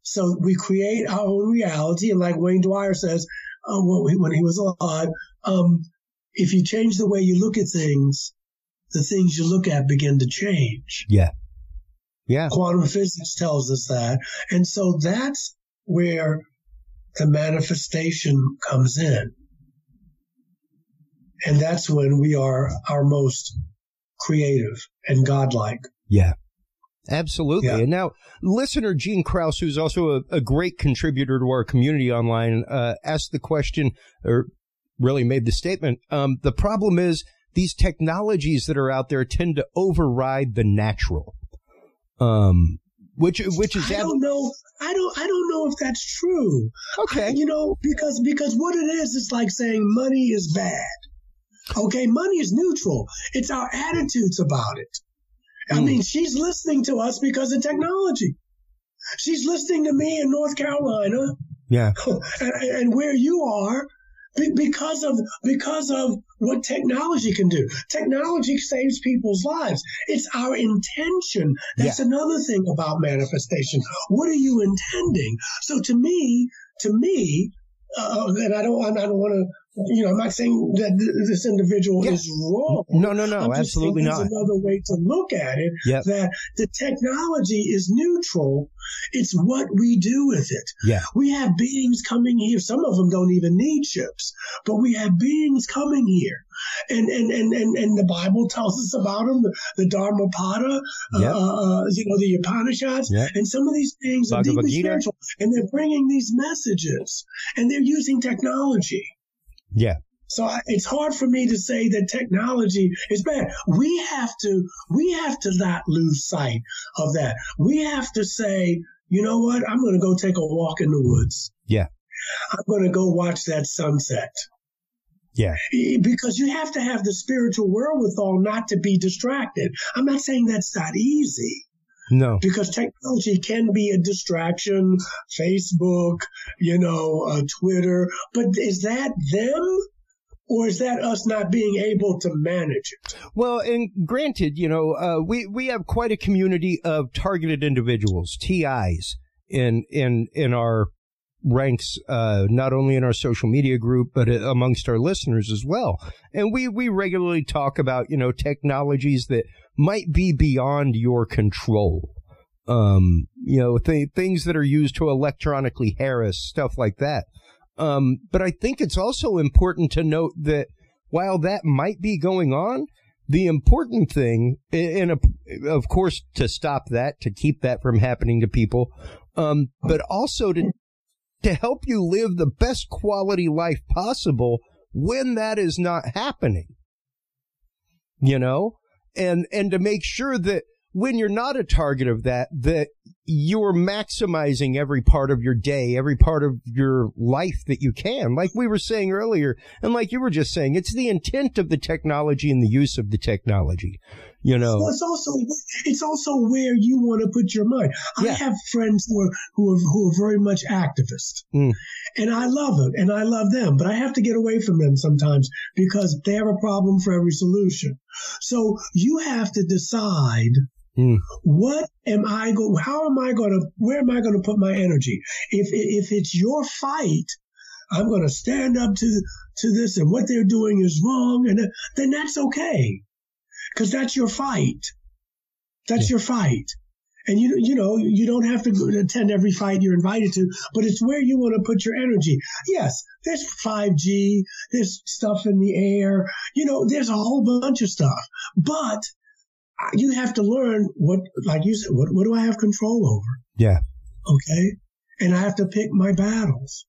So we create our own reality. And like Wayne Dyer says, uh, when he was alive, um, if you change the way you look at things, the things you look at begin to change. Yeah. Yeah. Quantum physics tells us that. And so that's where the manifestation comes in. And that's when we are our most creative and godlike. Yeah. Absolutely. Yeah. And now, listener Gene Krause, who's also a, a great contributor to our community online, uh, asked the question, or really made the statement. Um, the problem is these technologies that are out there tend to override the natural. Um, which which is I don't know. I don't I don't know if that's true. Okay. I, you know because because what it is is like saying money is bad. Okay, money is neutral. It's our attitudes about it. I mm. mean, she's listening to us because of technology. She's listening to me in North Carolina. Yeah. [LAUGHS] and, and where you are because of because of what technology can do. Technology saves people's lives. It's our intention. That's yeah. another thing about manifestation. What are you intending? So to me, to me, uh, and I don't I don't want to you know, I'm not saying that this individual Yeah. is wrong. No, no, no, absolutely not. There's another way to look at it. Yep. That the technology is neutral. It's what we do with it. Yeah. We have beings coming here. Some of them don't even need chips, but we have beings coming here. And and and and, and the Bible tells us about them, the, the Dharmapada, Yep. uh, uh, you know, the Upanishads, Yep. and some of these things are deeply Gita. spiritual, and they're bringing these messages, and they're using technology. Yeah. So I, it's hard for me to say that technology is bad. We have to we have to not lose sight of that. We have to say, you know what? I'm going to go take a walk in the woods. Yeah. I'm going to go watch that sunset. Yeah. Because you have to have the spiritual wherewithal not to be distracted. I'm not saying that's not easy No. because technology can be a distraction, Facebook, you know, uh, Twitter, but is that them? Or is that us not being able to manage it? Well, and granted, you know, uh, we we have quite a community of targeted individuals, TIs, in in in our ranks, uh, not only in our social media group but uh, amongst our listeners as well. And we we regularly talk about you know technologies that might be beyond your control. Um, you know, th- things that are used to electronically harass stuff like that. Um, but I think it's also important to note that while that might be going on, the important thing, and of course, to stop that, to keep that from happening to people, um, but also to to help you live the best quality life possible when that is not happening. You know, and and to make sure that when you're not a target of that, that you're maximizing every part of your day, every part of your life that you can. Like we were saying earlier, and like you were just saying, it's the intent of the technology and the use of the technology. You know, Well, it's also it's also where you want to put your mind. I Yeah. have friends who are who are who are very much activists, Mm. and I love it, and I love them, but I have to get away from them sometimes because they have a problem for every solution. So you have to decide. Mm. What am I going? How am I going to? Where am I going to put my energy? If if it's your fight, I'm going to stand up to to this, and what they're doing is wrong, and then that's okay because that's your fight. That's your fight. And you you know you don't have to attend every fight you're invited to, but it's where you want to put your energy. Yes, there's 5G, there's stuff in the air, you know, there's a whole bunch of stuff. But you have to learn what, like you said, what what do I have control over? Yeah. Okay, and I have to pick my battles.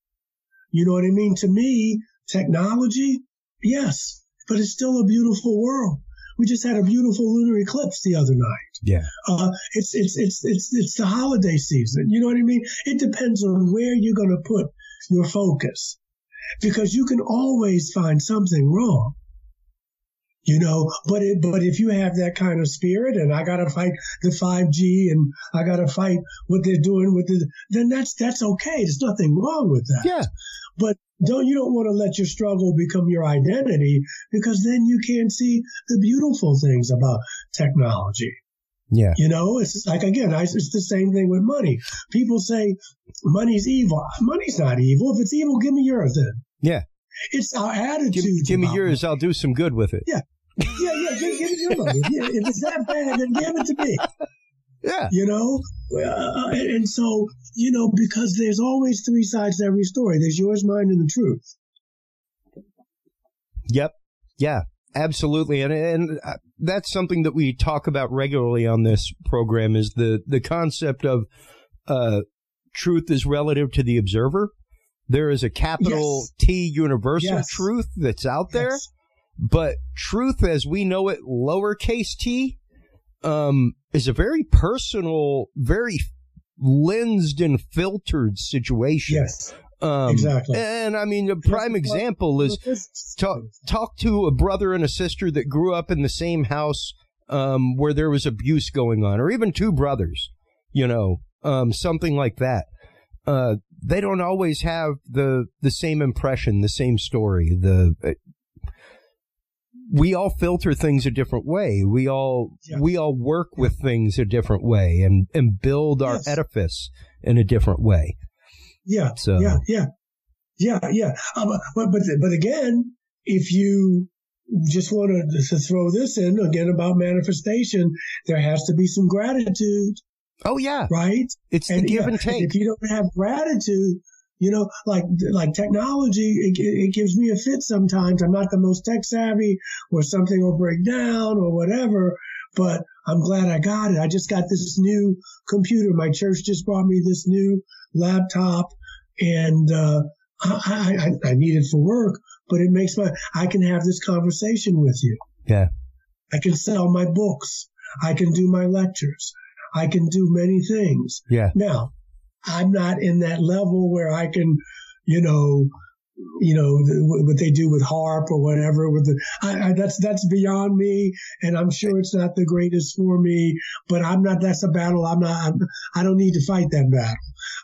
You know what I mean? To me, technology, yes, but it's still a beautiful world. We just had a beautiful lunar eclipse the other night. yeah, Uh, it's it's it's it's it's the holiday season. You know what I mean? It depends on where you're going to put your focus, because you can always find something wrong. You know, but it, but if you have that kind of spirit, and I got to fight the 5G, and I got to fight what they're doing with the, then that's that's okay. There's nothing wrong with that. yeah, But don't you don't want to let your struggle become your identity because then you can't see the beautiful things about technology. yeah, You know, it's like again, I, it's the same thing with money. People say money's evil. Money's not evil. If it's evil, give me yours then. yeah. It's our attitude. Give, give me yours. I'll do some good with it. Yeah. Yeah, yeah. Give, give me your money. Yeah, if it's that bad, then give it to me. Yeah, You know, uh, and, and so you know because there's always three sides to every story. There's yours, mine, and the truth. Yep. Yeah. Absolutely. And and uh, that's something that we talk about regularly on this program is the the concept of uh truth is relative to the observer. There is a capital Yes. T universal Yes. truth that's out there, Yes. But truth as we know it lowercase t um is a very personal, very lensed and filtered situation. Yes. Um, Exactly. And I mean, a prime example is talk talk to a brother and a sister that grew up in the same house um, where there was abuse going on, or even two brothers, you know, um, something like that. Uh, they don't always have the the same impression, the same story. The we all filter things a different way. We all Yeah. we all work with things a different way, and and build our Yes. edifice in a different way. Yeah. So- yeah. Yeah. Yeah, yeah. Um, but, but, but again, if you just want to, to throw this in again about manifestation, there has to be some gratitude. Oh yeah. Right? It's and, the give yeah, and take. If you don't have gratitude, you know, like like technology, it, it, gives me a fit sometimes. I'm not the most tech savvy, or something will break down, or whatever. But I'm glad I got it. I just got this new computer. My church just brought me this new laptop, and uh, I, I, I need it for work. But it makes my I can have this conversation with you. Yeah, I can sell my books. I can do my lectures. I can do many things. Yeah. Now, I'm not in that level where I can, you know, you know what they do with HAARP or whatever. With the I, I, that's that's beyond me, and I'm sure it's not the greatest for me. But I'm not. That's a battle. I'm not. I'm, I don't need to fight that battle.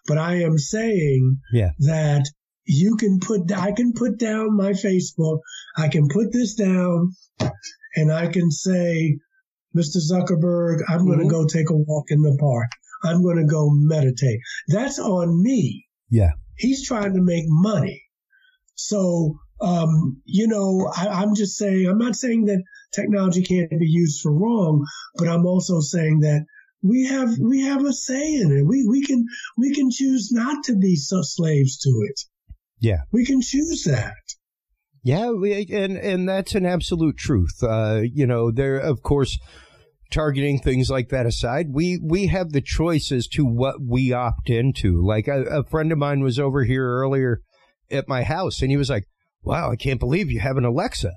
But I am saying yeah. that you can put. I can put down my Facebook. I can put this down, and I can say, Mr. Zuckerberg, I'm mm-hmm. going to go take a walk in the park. I'm going to go meditate. That's on me. Yeah. He's trying to make money. So, um, you know, I, am just saying, I'm not saying that technology can't be used for wrong, but I'm also saying that we have, we have a say in it. We, we can, we can choose not to be so slaves to it. Yeah. We can choose that. Yeah. We, and, and that's an absolute truth. Uh, you know, there, of course, targeting things like that aside, we we have the choice as to what we opt into. Like a, a, friend of mine was over here earlier at my house, and he was like, "Wow, I can't believe you have an Alexa."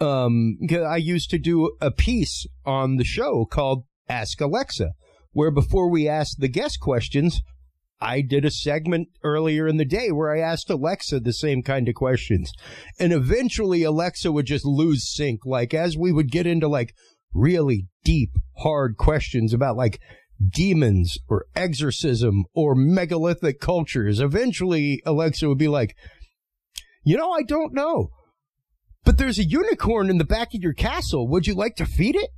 Um, I used to do a piece on the show called Ask Alexa, where before we asked the guest questions, I did a segment earlier in the day where I asked Alexa the same kind of questions. And eventually Alexa would just lose sync. Like as we would get into like really deep, hard questions about like demons or exorcism or megalithic cultures. Eventually, Alexa would be like, you know, I don't know, but there's a unicorn in the back of your castle. Would you like to feed it?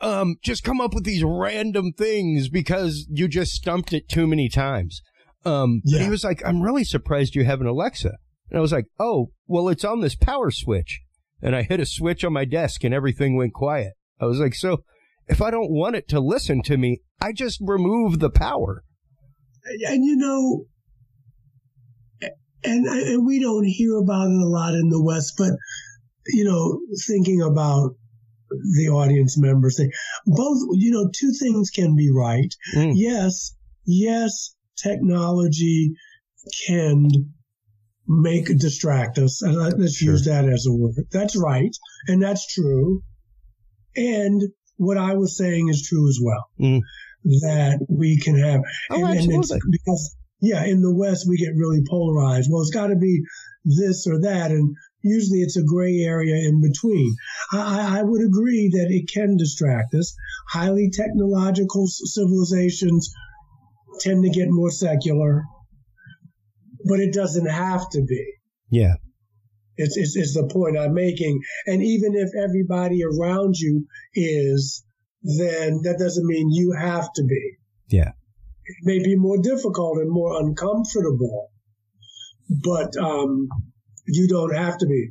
Um, just come up with these random things because you just stumped it too many times. Um, yeah. he was like, I'm really surprised you have an Alexa. And I was like, oh, well, it's on this power switch. And I hit a switch on my desk and everything went quiet. I was like, so if I don't want it to listen to me, I just remove the power. And you know, and, and we don't hear about it a lot in the West, but you know, thinking about the audience members, they, both, you know, two things can be right. Mm. Yes, yes, technology can make distract us. Let's sure. use that as a word. That's right, and that's true. And what I was saying is true as well. Mm. That we can have, oh, and, and because yeah, in the West we get really polarized. Well, it's got to be this or that, and usually it's a gray area in between. I, I would agree that it can distract us. Highly technological civilizations tend to get more secular, but it doesn't have to be. Yeah. It's, it's, it's the point I'm making. And even if everybody around you is, then that doesn't mean you have to be. Yeah. It may be more difficult and more uncomfortable, but um, you don't have to be.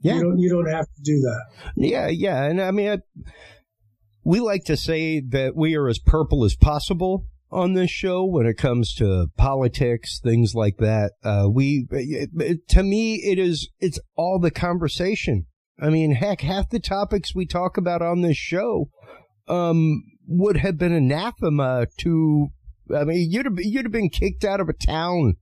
Yeah. You don't, you don't have to do that. Yeah, yeah. And I mean, I, we like to say that we are as purple as possible on this show when it comes to politics, things like that. Uh, we, to me, it is, it's all the conversation. I mean, heck, half the topics we talk about on this show, um, would have been anathema to, I mean, you'd have, you'd have been kicked out of a town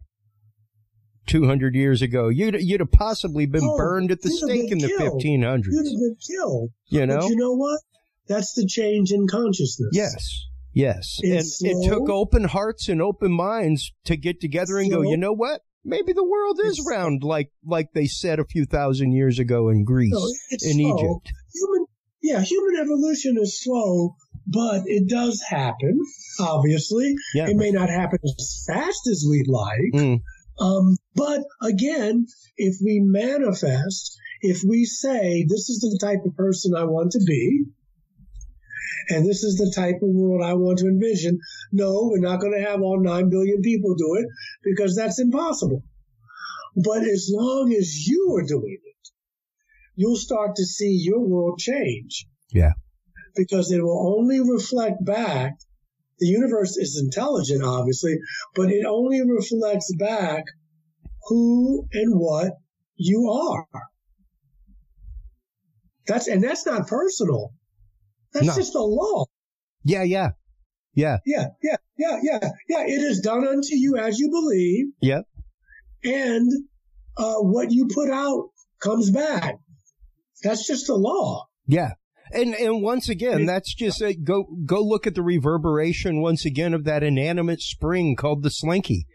200 years ago. You'd, you'd have possibly been oh, burned at the stake in the 1500s. You'd have been killed. You know? But you know what? That's the change in consciousness. Yes. Yes. It's and slow. it took open hearts and open minds to get together and go, you know what? Maybe the world is it's round like like they said a few thousand years ago in Greece, no, in slow. Egypt. Human, yeah, human evolution is slow, but it does happen. Obviously, yeah. it may not happen as fast as we'd like. Mm. Um, but again, if we manifest, if we say this is the type of person I want to be, and this is the type of world I want to envision. No, we're not going to have all 9 billion people do it because that's impossible. But as long as you are doing it, you'll start to see your world change. Yeah. Because it will only reflect back. The universe is intelligent, obviously, but it only reflects back who and what you are. That's, and that's not personal. That's no. just a law. Yeah, yeah. Yeah. Yeah, yeah, yeah, yeah, yeah. It is done unto you as you believe. Yeah. And uh, what you put out comes back. That's just the law. Yeah. And and once again, that's just a, go go look at the reverberation once again of that inanimate spring called the slinky.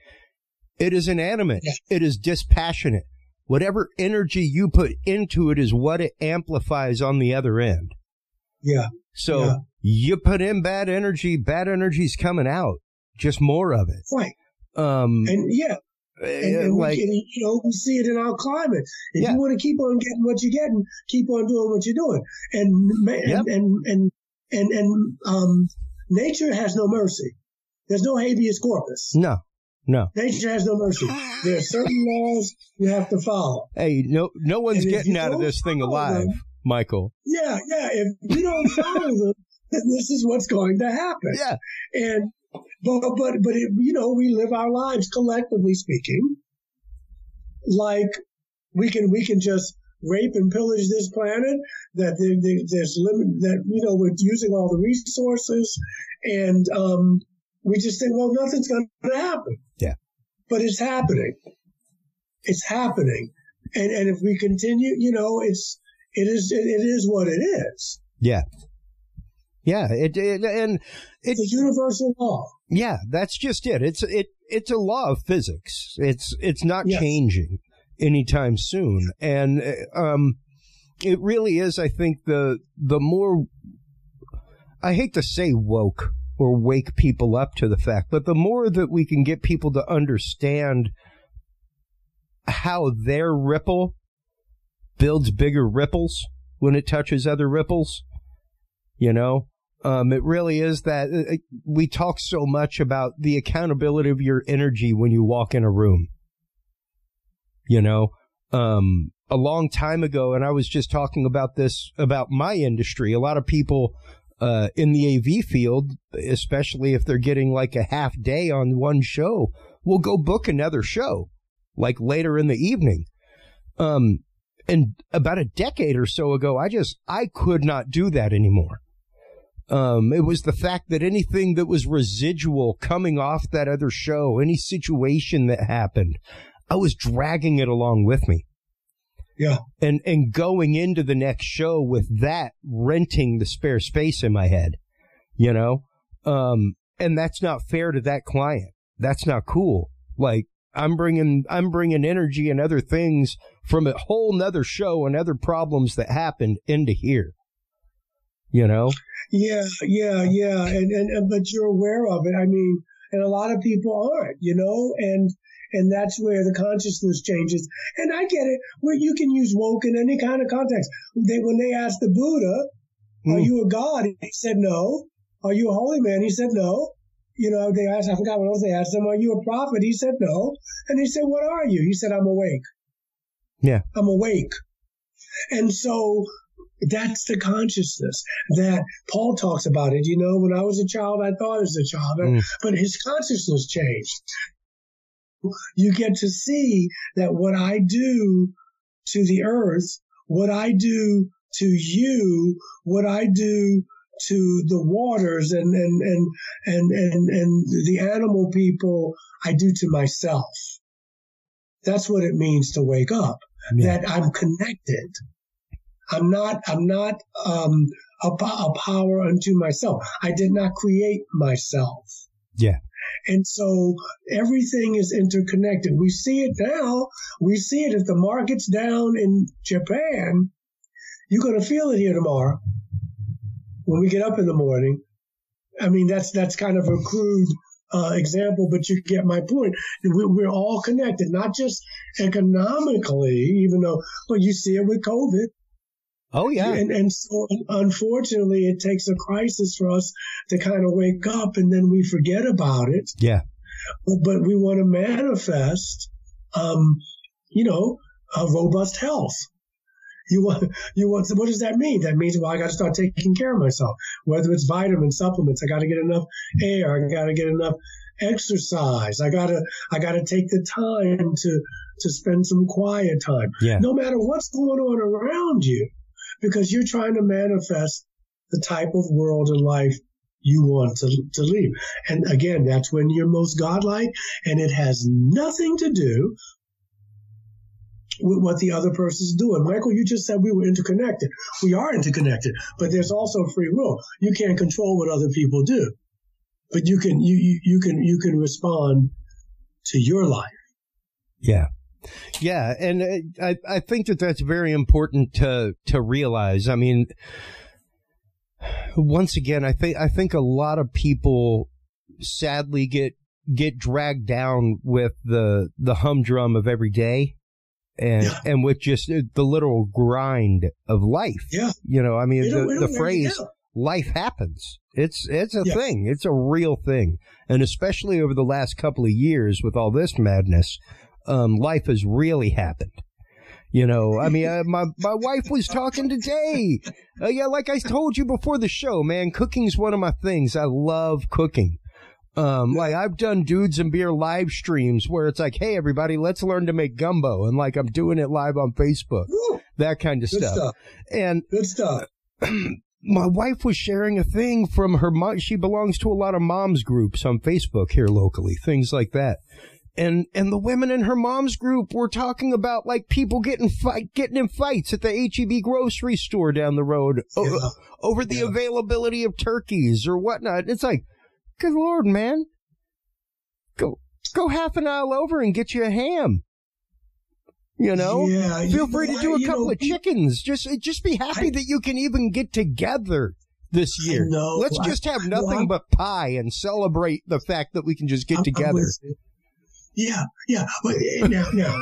It is inanimate. Yeah. It is dispassionate. Whatever energy you put into it is what it amplifies on the other end. Yeah. So yeah. you put in bad energy, bad energy's coming out. Just more of it. Right. Um, and yeah, and, and like, we, and, you know, we see it in our climate. If yeah. you want to keep on getting what you're getting, keep on doing what you're doing. And and yep. and, and and and um, nature has no mercy. There's no habeas corpus. No, no. Nature has no mercy. There are certain laws you have to follow. Hey, no, no one's getting out of this thing alive, them, Michael. Yeah, yeah. If you don't follow them, this is what's going to happen. Yeah. And but but but it, you know we live our lives collectively speaking like we can we can just rape and pillage this planet that there, there, there's limit that you know we're using all the resources and um, we just think well nothing's going to happen yeah but it's happening it's happening and and if we continue you know it's it is it, it is what it is yeah yeah, it, it and it, it's a universal law. Yeah, that's just it. It's it it's a law of physics. It's it's not yes. changing anytime soon, and um, it really is. I think the the more I hate to say woke or wake people up to the fact, but the more that we can get people to understand how their ripple builds bigger ripples when it touches other ripples, you know, um, it really is that uh, uh, we talk so much about the accountability of your energy when you walk in a room. You know, um, a long time ago, and I was just talking about this about my industry. A lot of people uh, in the AV field, especially if they're getting like a half day on one show, will go book another show like later in the evening. Um, and about a decade or so ago, I just I could not do that anymore. Um, it was the fact that anything that was residual coming off that other show, any situation that happened, I was dragging it along with me. Yeah. And, and going into the next show with that renting the spare space in my head, you know? Um, and that's not fair to that client. That's not cool. Like, I'm bringing, I'm bringing energy and other things from a whole nother show and other problems that happened into here you know? Yeah, yeah, yeah. And, and, and, but you're aware of it. I mean, and a lot of people aren't, you know, and, and that's where the consciousness changes. And I get it, where you can use woke in any kind of context. They, when they asked the Buddha, mm. are hmm. you a god? He said no. Are you a holy man? He said no. You know, they asked, I forgot what else they asked him, are you a prophet? He said no. And he said, what are you? He said, I'm awake. Yeah. I'm awake. And so that's the consciousness that Paul talks about it. You know, when I was a child, I thought as a child, mm. but his consciousness changed. You get to see that what I do to the earth, what I do to you, what I do to the waters and, and, and, and, and, and the animal people, I do to myself. That's what it means to wake up. Yeah. That I'm connected. I'm not, I'm not, um, a, a power unto myself. I did not create myself. Yeah. And so everything is interconnected. We see it now. We see it if the market's down in Japan, you're going to feel it here tomorrow when we get up in the morning. I mean, that's, that's kind of a crude uh, example, but you get my point. We're all connected, not just economically, even though, well, you see it with COVID. Oh yeah. And and so unfortunately it takes a crisis for us to kind of wake up and then we forget about it. Yeah. But, but we want to manifest um, you know, a robust health. You want, you want, what does that mean? That means, well, I got to start taking care of myself. Whether it's vitamin supplements, I got to get enough air, I got to get enough exercise. I gotta, I gotta take the time to, to spend some quiet time. Yeah. No matter what's going on around you, because you're trying to manifest the type of world and life you want to, to lead. And again, that's when you're most godlike and it has nothing to do with what the other person's doing. Michael, you just said we were interconnected. We are interconnected, but there's also free will. You can't control what other people do but you can you, you, you can you can respond to your life. Yeah. Yeah, and uh, I I think that that's very important to to realize. I mean, once again, I think I think a lot of people sadly get get dragged down with the the humdrum of every day and yeah. and with just the literal grind of life. Yeah. You know, I mean the, the phrase life happens. It's it's a yes. thing. It's a real thing. And especially over the last couple of years with all this madness, um, life has really happened. You know, I mean, uh, my my wife was talking today. Uh, yeah, like I told you before the show, man, cooking's one of my things. I love cooking. Um, like I've done dudes and beer live streams where it's like, hey everybody, let's learn to make gumbo, and like I'm doing it live on Facebook, Woo! that kind of stuff. stuff. And good stuff. [CLEARS THROAT] my wife was sharing a thing from her mom. She belongs to a lot of moms groups on Facebook here locally, things like that. And, and the women in her mom's group were talking about like people getting fight, getting in fights at the HEB grocery store down the road yeah. o- over the yeah. availability of turkeys or whatnot. It's like, good Lord, man. Go, go half an aisle over and get you a ham. You know, yeah, feel free to do a couple know, of chickens. Just just be happy I, that you can even get together this year. Let's I, just have nothing but pie and celebrate the fact that we can just get I'm, together. I'm yeah, yeah. But eh, now, now,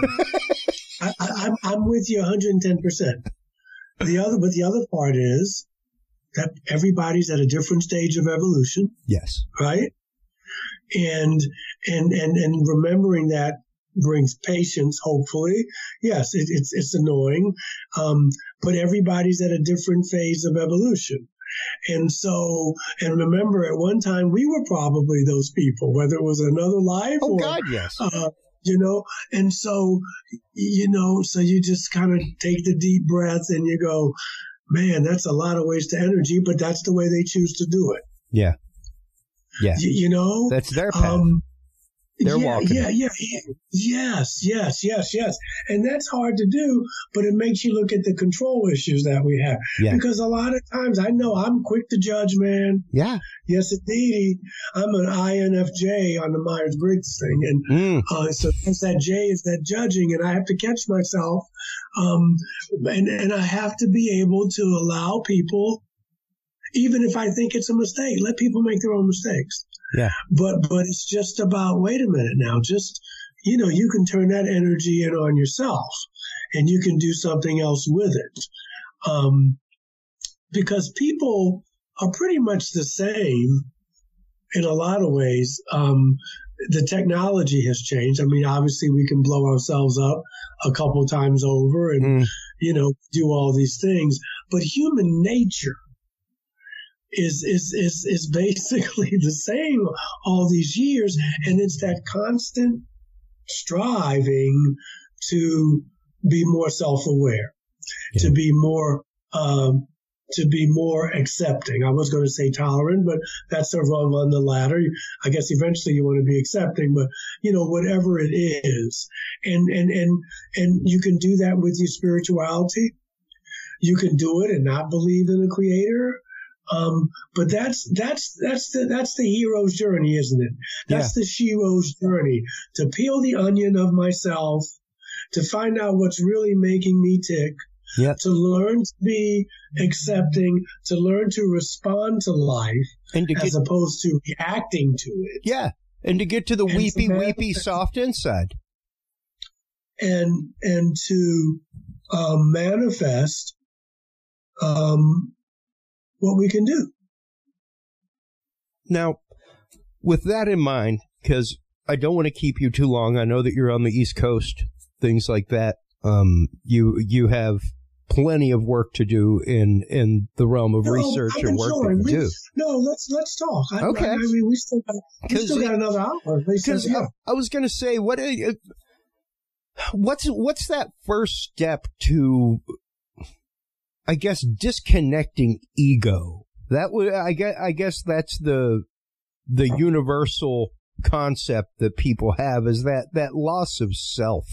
[LAUGHS] I, I'm I'm with you 110. percent The other, but the other part is that everybody's at a different stage of evolution. Yes. Right. And and and and remembering that brings patience, hopefully. Yes, it, it's, it's annoying. Um, but everybody's at a different phase of evolution. And so, and remember, at one time we were probably those people, whether it was another life oh, or, God, yes. Uh, you know, and so, you know, so you just kind of take the deep breath and you go, man, that's a lot of waste of energy, but that's the way they choose to do it. Yeah. Yeah. Y- you know, that's their path. Um, they're yeah, walking. Yeah, yeah, yeah. Yes, yes, yes, yes. And that's hard to do, but it makes you look at the control issues that we have. Yeah. Because a lot of times I know I'm quick to judge, man. Yeah. Yes, indeed. I'm an INFJ on the Myers Briggs thing. And mm. uh, so that J is that judging, and I have to catch myself. Um, and, and I have to be able to allow people, even if I think it's a mistake, let people make their own mistakes. Yeah. But but it's just about wait a minute now. Just you know, you can turn that energy in on yourself, and you can do something else with it. Um, because people are pretty much the same in a lot of ways. Um, the technology has changed. I mean, obviously, we can blow ourselves up a couple times over, and mm. you know, do all these things. But human nature is is is is basically the same all these years, and it's that constant striving to be more self-aware, yeah. to be more um, to be more accepting. I was going to say tolerant, but that's the wrong on the ladder. I guess eventually you want to be accepting, but you know, whatever it is. And, and, and, and you can do that with your spirituality. You can do it and not believe in a creator. Um, but that's that's that's the that's the hero's journey, isn't it? That's yeah. the shero's journey to peel the onion of myself, to find out what's really making me tick, yeah. to learn to be accepting, to learn to respond to life, and to as get, opposed to reacting to it. Yeah, and to get to the and weepy, weepy, soft inside, and and to um, manifest um, what we can do. Now, with that in mind, because I don't want to keep you too long, I know that you're on the East Coast things like that, um, you you have plenty of work to do in in the realm of No, research I'm and work sure. that you We- do. No, let's let's talk. I, Okay. I, I mean, we still got, we still got another hour. Because yeah. I, I was going to say, what? uh, What's what's that first step to? I guess disconnecting ego. That would I guess I guess that's the the universal concept that people have is that that loss of self.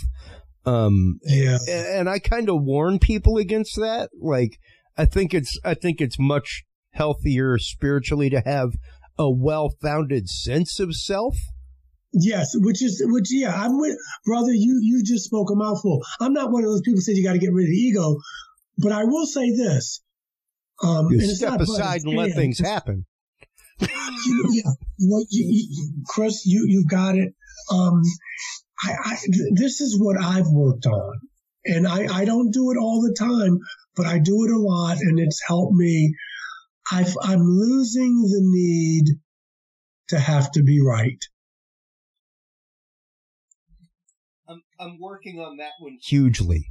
Um, yeah. and I kind of warn people against that. Like, I think it's I think it's much healthier spiritually to have a well-founded sense of self. Yes, which is which. Yeah, I'm with brother. You you just spoke a mouthful. I'm not one of those people who said you got to get rid of the ego, but I will say this. Um, You and it's step not but, aside it's and let and. things happen. [LAUGHS] You- yeah, what you, you, Chris, you you've got it. Um, I, I th- this is what I've worked on, and I I don't do it all the time, but I do it a lot, and it's helped me. I've, I'm losing the need to have to be right. I'm I'm working on that one hugely.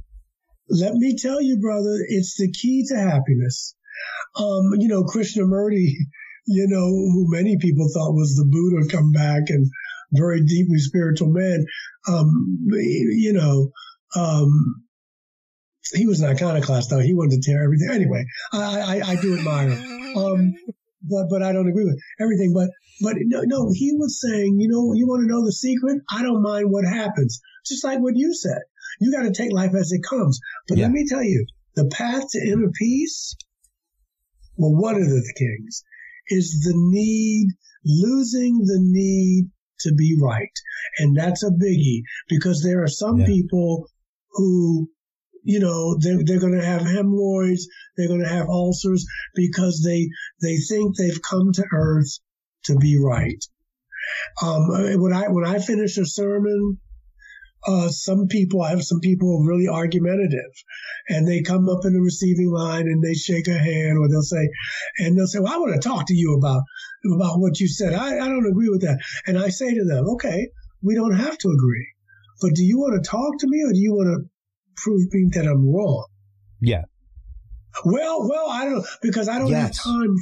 Let me tell you, brother, it's the key to happiness. Um, you know, Krishnamurti, you know, who many people thought was the Buddha come back and very deeply spiritual man. Um, you know, um, he was an iconoclast though. He wanted to tear everything. Anyway, I, I, I do admire him. Um, but, but I don't agree with everything. But, but no, no, he was saying, you know, you want to know the secret? I don't mind what happens. Just like what you said. You got to take life as it comes. But Yeah. let me tell you, the path to inner peace, well, one of the things is the need, losing the need to be right. And that's a biggie because there are some Yeah. people who, you know, they're, they're going to have hemorrhoids. They're going to have ulcers because they, they think they've come to earth to be right. Um, when I, when I finish a sermon, uh, some people, I have some people who are really argumentative and they come up in the receiving line and they shake a hand or they'll say, and they'll say, well, I want to talk to you about, about what you said. I, I don't agree with that. And I say to them, okay, we don't have to agree, but do you want to talk to me or do you want to prove me that I'm wrong? Yeah. Well, well, I don't know because I don't Yes. have time.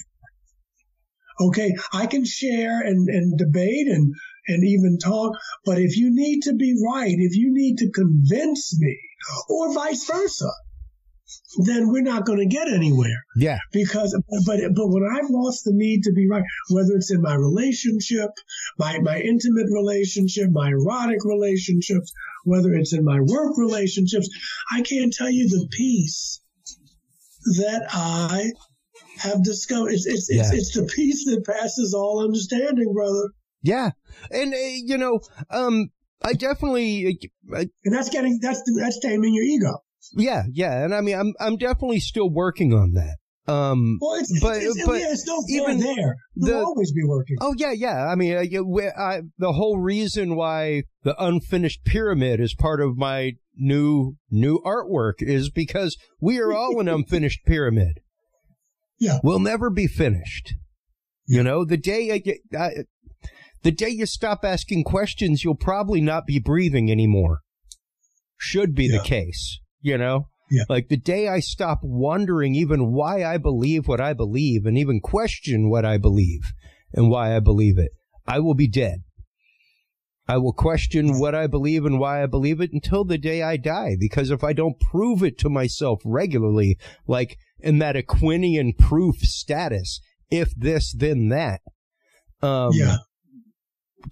Okay, I can share and, and debate and, and even talk, but if you need to be right, if you need to convince me, or vice versa, then we're not going to get anywhere Yeah. because but but when I've lost the need to be right, whether it's in my relationship, my my intimate relationship, my erotic relationships, whether it's in my work relationships, I can't tell you the peace that I have discovered. It's it's it's, it's the peace that passes all understanding, brother. Yeah. And, uh, you know, um, I definitely, uh, And that's getting that's that's taming your ego. yeah, yeah. And I mean, I'm, I'm definitely still working on that. Um, Well, it's But- it's, but yeah, it's no even there. The- always be working. Oh yeah, yeah. I mean, uh, you- I, the whole reason why the unfinished pyramid is part of my new new artwork is because we are all an [LAUGHS] unfinished pyramid. Yeah. we'll never be finished. You know, the day I get, I, the day you stop asking questions, you'll probably not be breathing anymore. Should be Yeah. the case. You know. Yeah. Like the day I stop wondering even why I believe what I believe and even question what I believe and why I believe it, I will be dead. I will question what I believe and why I believe it until the day I die. Because if I don't prove it to myself regularly, like in that Aquinian proof status, if this, then that, um, yeah.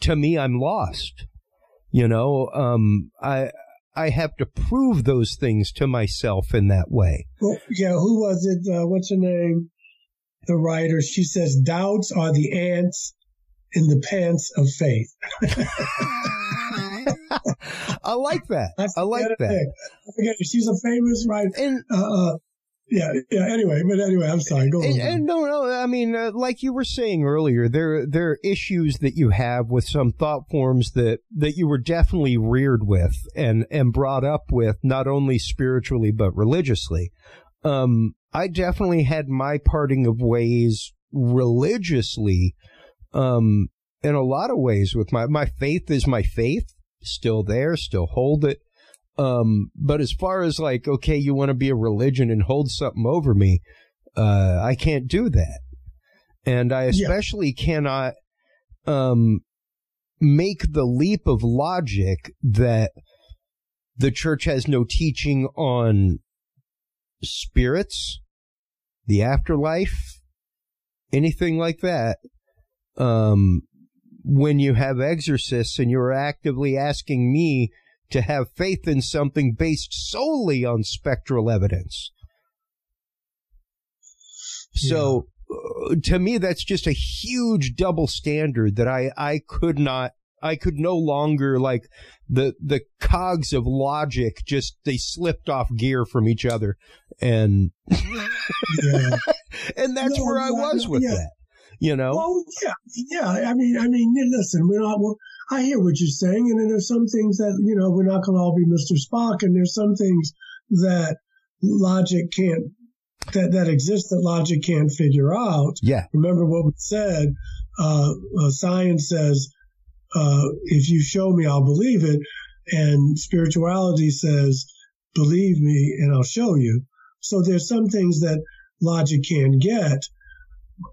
To me, I'm lost. You know, um, I, I have to prove those things to myself in that way. Well, yeah, who was it? Uh, what's her name? The writer. She says, doubts are the ants in the pants of faith. [LAUGHS] I like that. I like that. I. She's a famous writer. And Uh, uh, yeah, yeah. Anyway, but anyway, I'm sorry. Go And, on. and no, no. I mean, uh, like you were saying earlier, there there are issues that you have with some thought forms that that you were definitely reared with and and brought up with, not only spiritually but religiously. Um, I definitely had my parting of ways religiously. Um, in a lot of ways, with my my faith is my faith, still there, still hold it. Um, but as far as like, okay, you want to be a religion and hold something over me, uh, I can't do that. And I especially yeah. cannot, um, make the leap of logic that the church has no teaching on spirits, the afterlife, anything like that. Um, when you have exorcists and you're actively asking me to have faith in something based solely on spectral evidence. So uh, to me, that's just a huge double standard that I, I could not, I could no longer like the, the cogs of logic just, they slipped off gear from each other. And, yeah. [LAUGHS] and that's no, where I was with yeah. that you know? Well, yeah, yeah. I mean, I mean, listen, we're not, we're, I hear what you're saying, and then there's some things that you know we're not going to all be Mr. Spock, and there's some things that logic can't that that exist that logic can't figure out. Yeah. Remember what we said. Uh, uh, science says, uh, if you show me, I'll believe it, and spirituality says, believe me, and I'll show you. So there's some things that logic can't get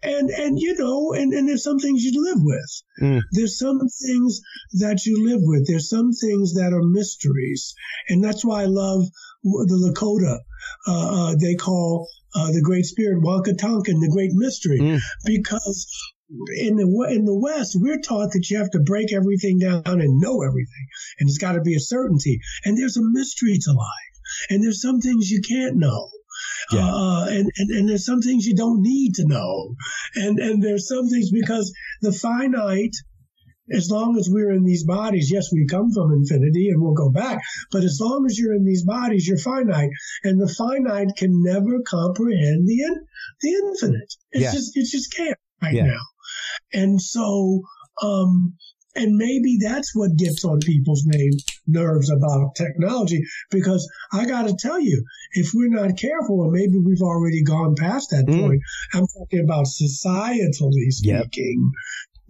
and and you know and, and there's some things you live with mm. there's some things that you live with there's some things that are mysteries and that's why i love the lakota uh, uh, they call uh, the great spirit Wakan Tanka the great mystery mm. because in the in the West, we're taught that you have to break everything down and know everything, and it's got to be a certainty. And there's a mystery to life, and there's some things you can't know. Yeah. Uh, and, and, and there's some things you don't need to know. And, and there's some things because the finite, as long as we're in these bodies, yes, we come from infinity and we'll go back, but as long as you're in these bodies, you're finite. And the finite can never comprehend the, in, the infinite. It's yeah. just, it just can't right yeah. now. And so, um, and maybe that's what gets on people's name, nerves about technology. Because I got to tell you, if we're not careful, and maybe we've already gone past that mm. point, I'm talking about societally speaking,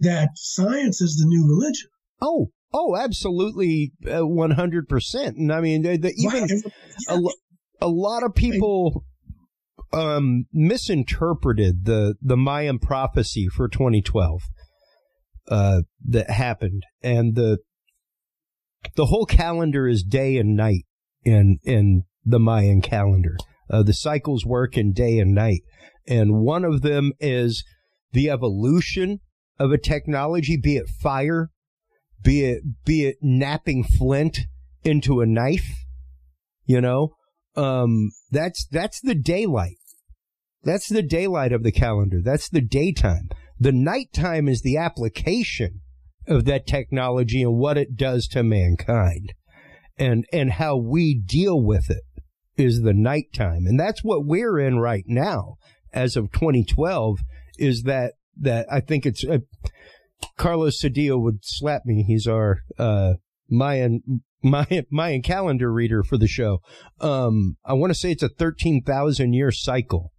yep. that science is the new religion. Oh, oh, absolutely, uh, one hundred percent. And I mean, the, the, even yeah. a, a lot of people um, misinterpreted the the Mayan prophecy for 2012 uh, that happened, and the the whole calendar is day and night in in the Mayan calendar. Uh, the cycles work in day and night, and one of them is the evolution of a technology, be it fire, be it be it knapping flint into a knife. You know, um, that's that's the daylight. That's the daylight of the calendar. That's the daytime. The nighttime is the application of that technology and what it does to mankind and, and how we deal with it is the nighttime. And that's what we're in right now as of 2012 is that, that I think it's, uh, Carlos Cedillo would slap me. He's our, uh, Mayan, Mayan, Mayan calendar reader for the show. Um, I want to say it's a 13,000 year cycle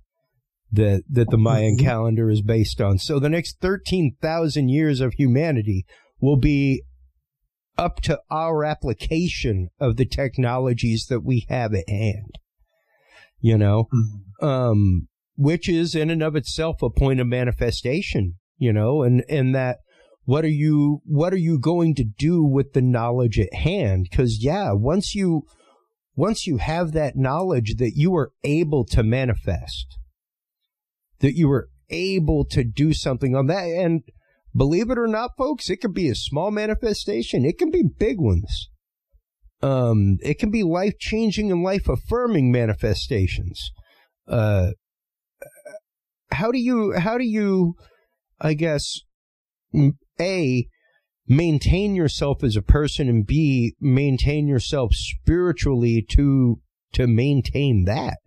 that that the Mayan calendar is based on. So the next 13,000 years of humanity will be up to our application of the technologies that we have at hand. You know, mm-hmm. um, which is in and of itself a point of manifestation, you know, and, and that what are you, what are you going to do with the knowledge at hand? Cause yeah, once you, once you have that knowledge that you are able to manifest, that you were able to do something on that. And believe it or not, folks, it could be a small manifestation. It can be big ones. Um, it can be life changing and life affirming manifestations. Uh, how do you, how do you, I guess, A, maintain yourself as a person and B, maintain yourself spiritually to, to maintain that?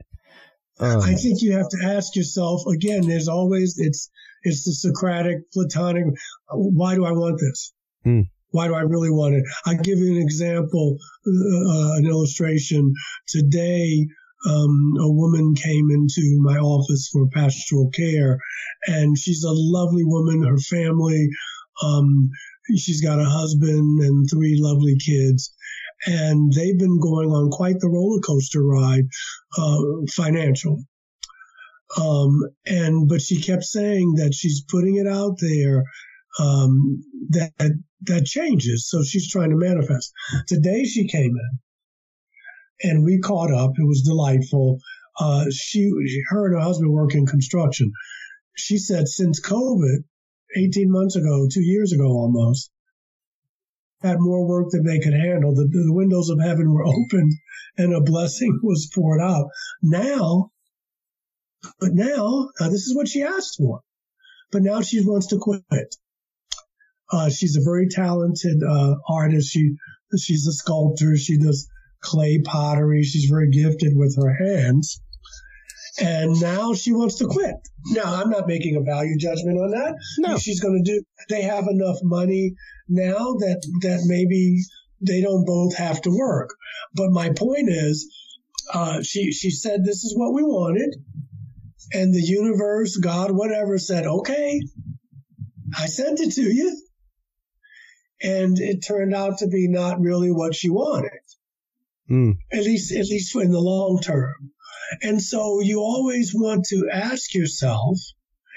Um, I think you have to ask yourself again. There's always it's it's the Socratic, Platonic. Why do I want this? Hmm. Why do I really want it? I'll give you an example, uh, an illustration. Today, um, a woman came into my office for pastoral care, and she's a lovely woman. Her family, um, she's got a husband and three lovely kids, and they've been going on quite the roller coaster ride, uh, financial. Um, and but she kept saying that she's putting it out there um, that that changes. So she's trying to manifest. Today she came in, and we caught up. It was delightful. Uh, she, her and her husband work in construction. She said since COVID, 18 months ago, two years ago almost, had more work than they could handle. The, the windows of heaven were [LAUGHS] opened and a blessing was poured out. Now, but now, this is what she asked for. But now she wants to quit. Uh, she's a very talented uh, artist. She she's a sculptor. She does clay pottery. She's very gifted with her hands. And now she wants to quit. Now, I'm not making a value judgment on that. No. She's going to do, they have enough money now that, that maybe they don't both have to work. But my point is, uh, she, she said, this is what we wanted. And the universe, God, whatever said, okay, I sent it to you. And it turned out to be not really what she wanted. Mm. At least, at least in the long term. And so you always want to ask yourself,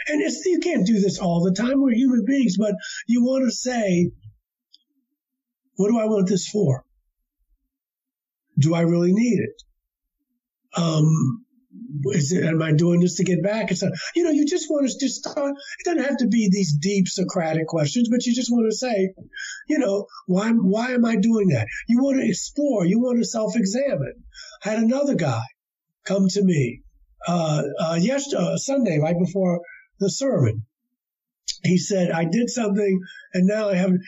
and you can't do this all the time. We're human beings, but you want to say, what do I want this for? Do I really need it? Um, is it, am I doing this to get back? It's a, you know, you just want to just start, it doesn't have to be these deep Socratic questions, but you just want to say, you know, why, why am I doing that? You want to explore. You want to self-examine. I had another guy come to me uh, uh, yesterday, uh, Sunday, right before the sermon. He said, I did something and now I haven't,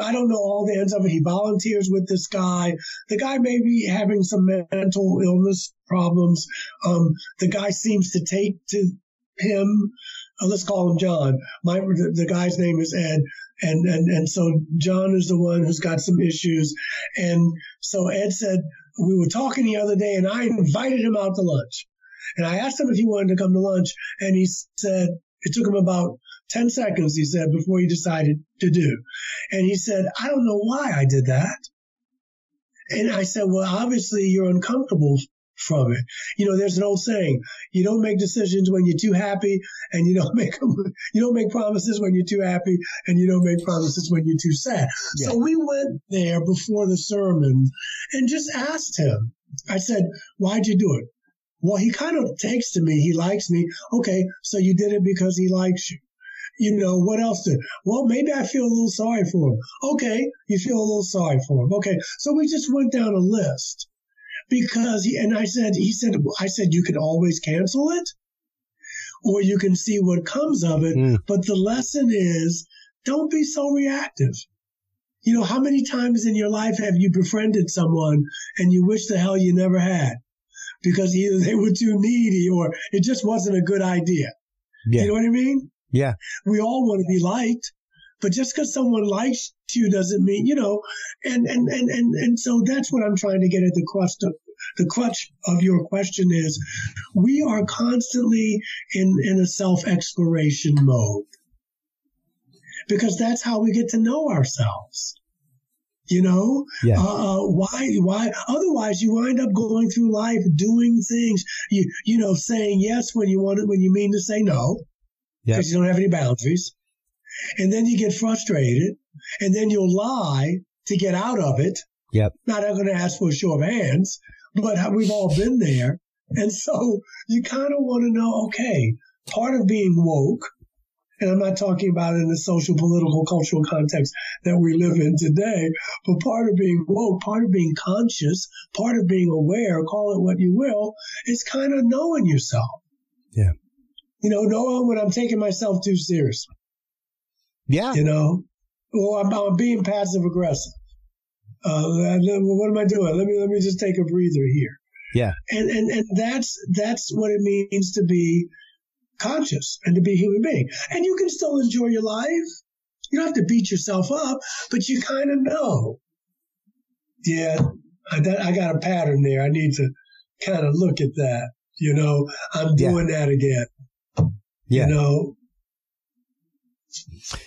I don't know all the ends of it. He volunteers with this guy. The guy may be having some mental illness problems. Um, the guy seems to take to him, uh, let's call him John. My, the, the guy's name is Ed. And, and, and so John is the one who's got some issues. And so Ed said, we were talking the other day and I invited him out to lunch. And I asked him if he wanted to come to lunch and he said, it took him about 10 seconds, he said, before he decided to do. And he said, I don't know why I did that. And I said, well, obviously you're uncomfortable from it. You know, there's an old saying, you don't make decisions when you're too happy and you don't [LAUGHS] make, you don't make promises when you're too happy and you don't make promises when you're too sad. Yeah. So we went there before the sermon and just asked him, I said, why'd you do it? Well, he kind of takes to me. He likes me. Okay. So you did it because he likes you. You know, what else did? Well, maybe I feel a little sorry for him. Okay. You feel a little sorry for him. Okay. So we just went down a list because he, and I said, he said, I said, you can always cancel it or you can see what comes of it. Mm. But the lesson is don't be so reactive. You know, how many times in your life have you befriended someone and you wish the hell you never had because either they were too needy or it just wasn't a good idea. Yeah. You know what I mean? Yeah. We all want to be liked. But just because someone likes you doesn't mean, you know, and, and, and, and, and so that's what I'm trying to get at the crux of, the crutch of your question is we are constantly in, in a self exploration mode because that's how we get to know ourselves. You know, yeah. uh, uh why, why, otherwise you wind up going through life doing things, you, you know, saying yes when you want it, when you mean to say no, because yep. you don't have any boundaries and then you get frustrated, and then you'll lie to get out of it. Yep. Not I'm going to ask for a show of hands, but we've all been there. And so you kind of want to know, okay, part of being woke, and I'm not talking about in the social, political, cultural context that we live in today, but part of being woke, part of being conscious, part of being aware, call it what you will, is kind of knowing yourself. Yeah. You know, knowing when I'm taking myself too seriously. Yeah. You know, or I'm, I'm being passive aggressive. Uh, what am I doing? Let me let me just take a breather here. Yeah. And and and that's that's what it means to be conscious and to be a human being. And you can still enjoy your life. You don't have to beat yourself up, but you kind of know. Yeah, I, that, I got a pattern there. I need to kind of look at that. You know, I'm doing yeah. that again. Yeah. You know,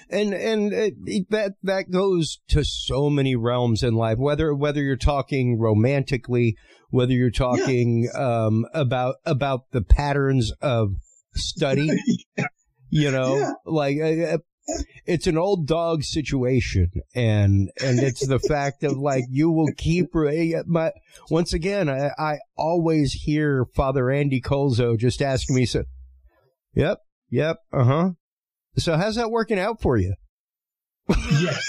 And and it, that that goes to so many realms in life. Whether whether you're talking romantically, whether you're talking yeah. um, about about the patterns of study, [LAUGHS] yeah. you know, yeah. like uh, uh, it's an old dog situation, and and it's the fact of like you will keep my once again. I, I always hear Father Andy Colzo just asking me so. Yep, yep, uh huh so how's that working out for you? yes.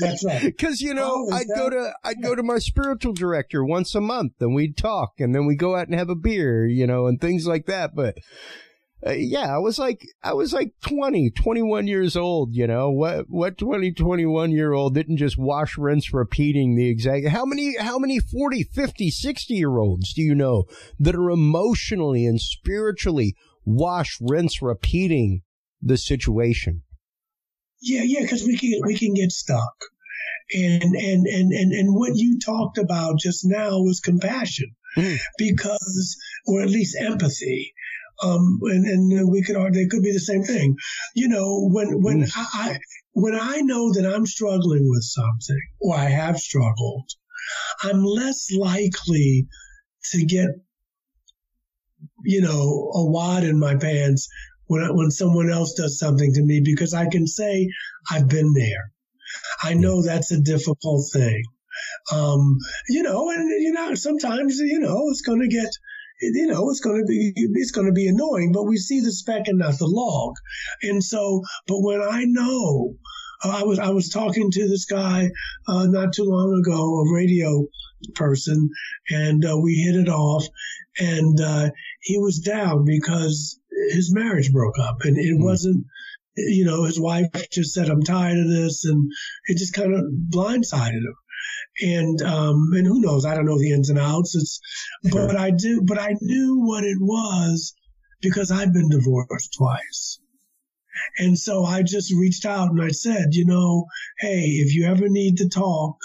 That's right. [LAUGHS] Because you know, oh, I'd that? go to I'd yeah. go to my spiritual director once a month, and we'd talk, and then we'd go out and have a beer, you know, and things like that. But uh, yeah, I was like I was like 20, 21 years old. You know what? What 20, 21 year old didn't just wash, rinse, repeating the exact? How many how many 40, 50, 60 year olds do you know that are emotionally and spiritually wash, rinse, repeating the situation. Yeah, yeah, because we can we can get stuck. And, and and and and what you talked about just now was compassion, mm. because or at least empathy. Um, and, and we could argue it could be the same thing. You know, when when mm. I, I when I know that I'm struggling with something or I have struggled, I'm less likely to get you know a wad in my pants when, when someone else does something to me because I can say I've been there. I know that's a difficult thing. Um, you know, and you know, sometimes, you know, it's going to get, you know, it's going to be, it's going to be annoying, but we see the speck and not the log. And so, but when I know, uh, I was, I was talking to this guy, uh, not too long ago, a radio person, and, uh, we hit it off and, uh, he was down because his marriage broke up. And it mm. wasn't you know his wife just said i'm tired of this. And it just kind of blindsided him. And um and who knows? I don't know the ins and outs. It's sure. but i do but i knew what it was because i've been divorced twice. And so i just reached out and i said you know hey if you ever need to talk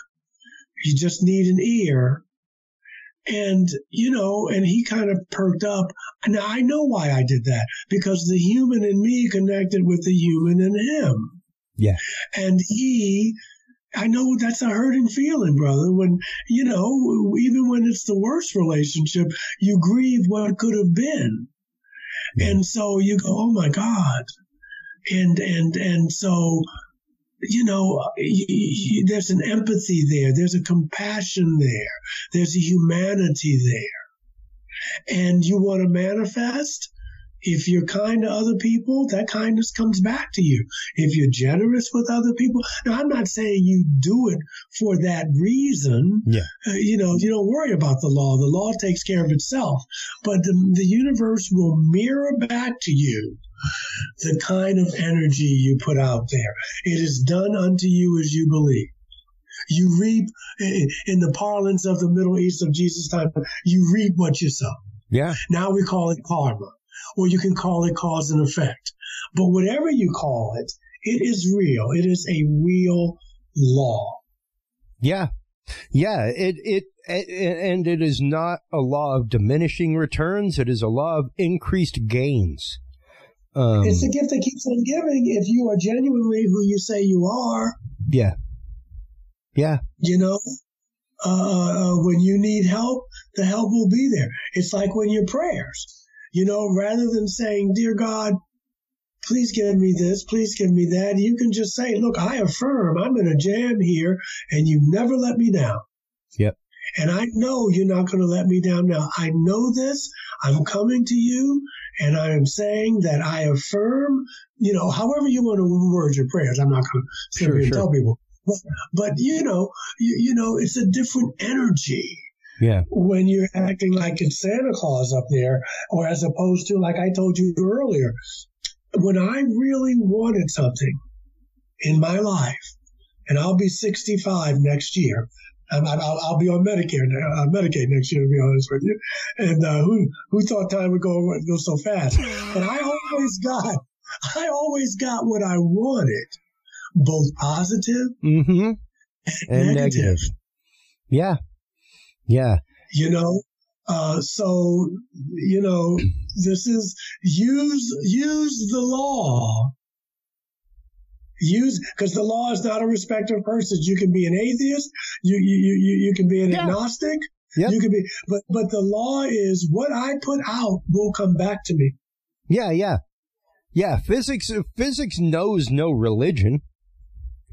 you just need an ear and, you know, and he kind of perked up. Now I know why I did that because the human in me connected with the human in him. Yeah. And he, I know that's a hurting feeling, brother. When, you know, even when it's the worst relationship, you grieve what could have been. Yeah. And so you go, oh my God. And, and, and so you know, there's an empathy there, there's a compassion there, there's a humanity there. And you want to manifest? If you're kind to other people, that kindness comes back to you. If you're generous with other people, now I'm not saying you do it for that reason. Yeah. Uh, you know, you don't worry about the law. The law takes care of itself. But the, the universe will mirror back to you the kind of energy you put out there. It is done unto you as you believe. You reap, in the parlance of the Middle East of Jesus' time, you reap what you sow. Yeah. Now we call it karma, or you can call it cause and effect. But whatever you call it, it is real. It is a real law. Yeah. Yeah. It, it, and it is not a law of diminishing returns. It is a law of increased gains. Um, it's a gift that keeps on giving if you are genuinely who you say you are. Yeah. Yeah. You know, uh, uh, uh, when you need help, the help will be there. It's like when your prayers, you know, rather than saying, Dear God, please give me this, please give me that, you can just say, Look, I affirm I'm in a jam here and you never let me down. Yep. And I know you're not going to let me down now. I know this. I'm coming to you and I am saying that I affirm, you know, however you want to word your prayers. I'm not going to sit here and tell people, but, but you know, you, you know, it's a different energy. Yeah. When you're acting like it's Santa Claus up there, or as opposed to, like I told you earlier, when I really wanted something in my life, and I'll be 65 next year, and I'll, I'll be on Medicare, uh, Medicaid next year, to be honest with you. And uh, who who thought time would go go so fast? But I always got, I always got what I wanted, both positive mm-hmm. and, and negative. negative. Yeah, yeah. You know, uh, so you know, this is use use the law use because the law is not a respecter of persons. You can be an atheist. You you you you can be an Yeah. agnostic. Yep. You can be, but but the law is what I put out will come back to me. Yeah, yeah. Yeah, physics physics knows no religion.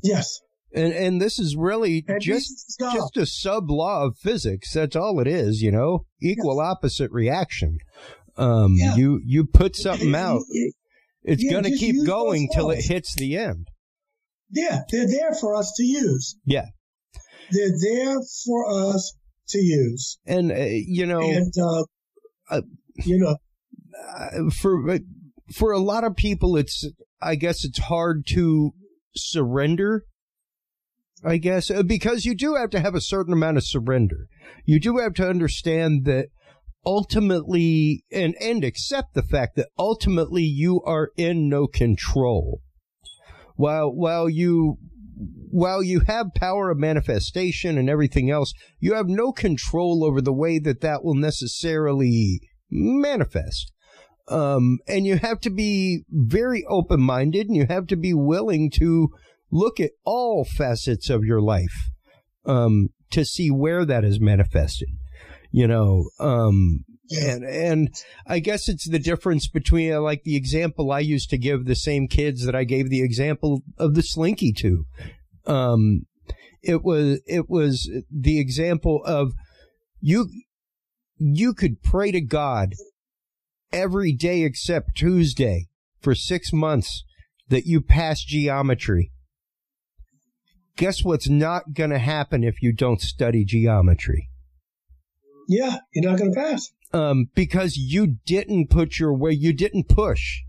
Yes, And and this is really and just Jesus is God. just a sub law of physics. That's all it is, you know? Equal opposite reaction. Um Yeah. you you put something out, it's Yeah, going to keep going till it hits the end. Yeah, they're there for us to use. Yeah. They're there for us to use. And uh, you know, and uh, uh, you know, uh, for for a lot of people it's i guess it's hard to surrender i guess uh, because you do have to have a certain amount of surrender you do have to understand that ultimately and and accept the fact that ultimately you are in no control while while you while you have power of manifestation and everything else you have no control over the way that that will necessarily manifest um, and you have to be very open minded and you have to be willing to look at all facets of your life um, to see where that is manifested. You know, um, yeah, and and I guess it's the difference between uh, like the example I used to give the same kids that I gave the example of the slinky to. Um, it was it was the example of you you could pray to God every day except Tuesday for six months that you pass geometry. Guess what's not going to happen if you don't study geometry? yeah, you're not going to pass. Um, because you didn't put your way, you didn't push,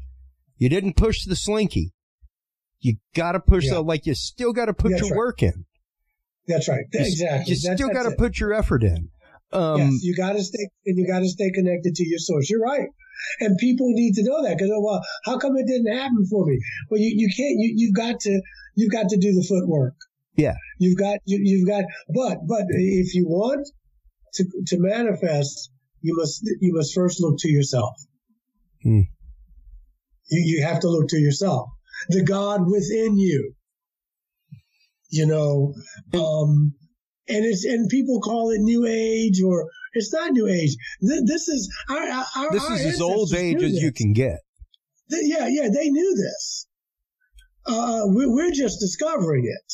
you didn't push the slinky. You got to push Yeah. the like. You still got to put That's your right. work in. That's right. You, exactly. You still got to put your effort in. Um, yes, you got to stay and you got to stay connected to your source. You're right, and people need to know that because well, how come it didn't happen for me? Well, you, you can't. You you've got to you've got to do the footwork. Yeah. you've got you, you've got. But but if you want to to manifest, you must you must first look to yourself. Hmm. You you have to look to yourself, the God within you. You know, um, and it's and people call it new age or it's not new age. Th- This is our, our this our is as old age as you can get. Yeah, yeah, they knew this. Uh, we're, we're just discovering it.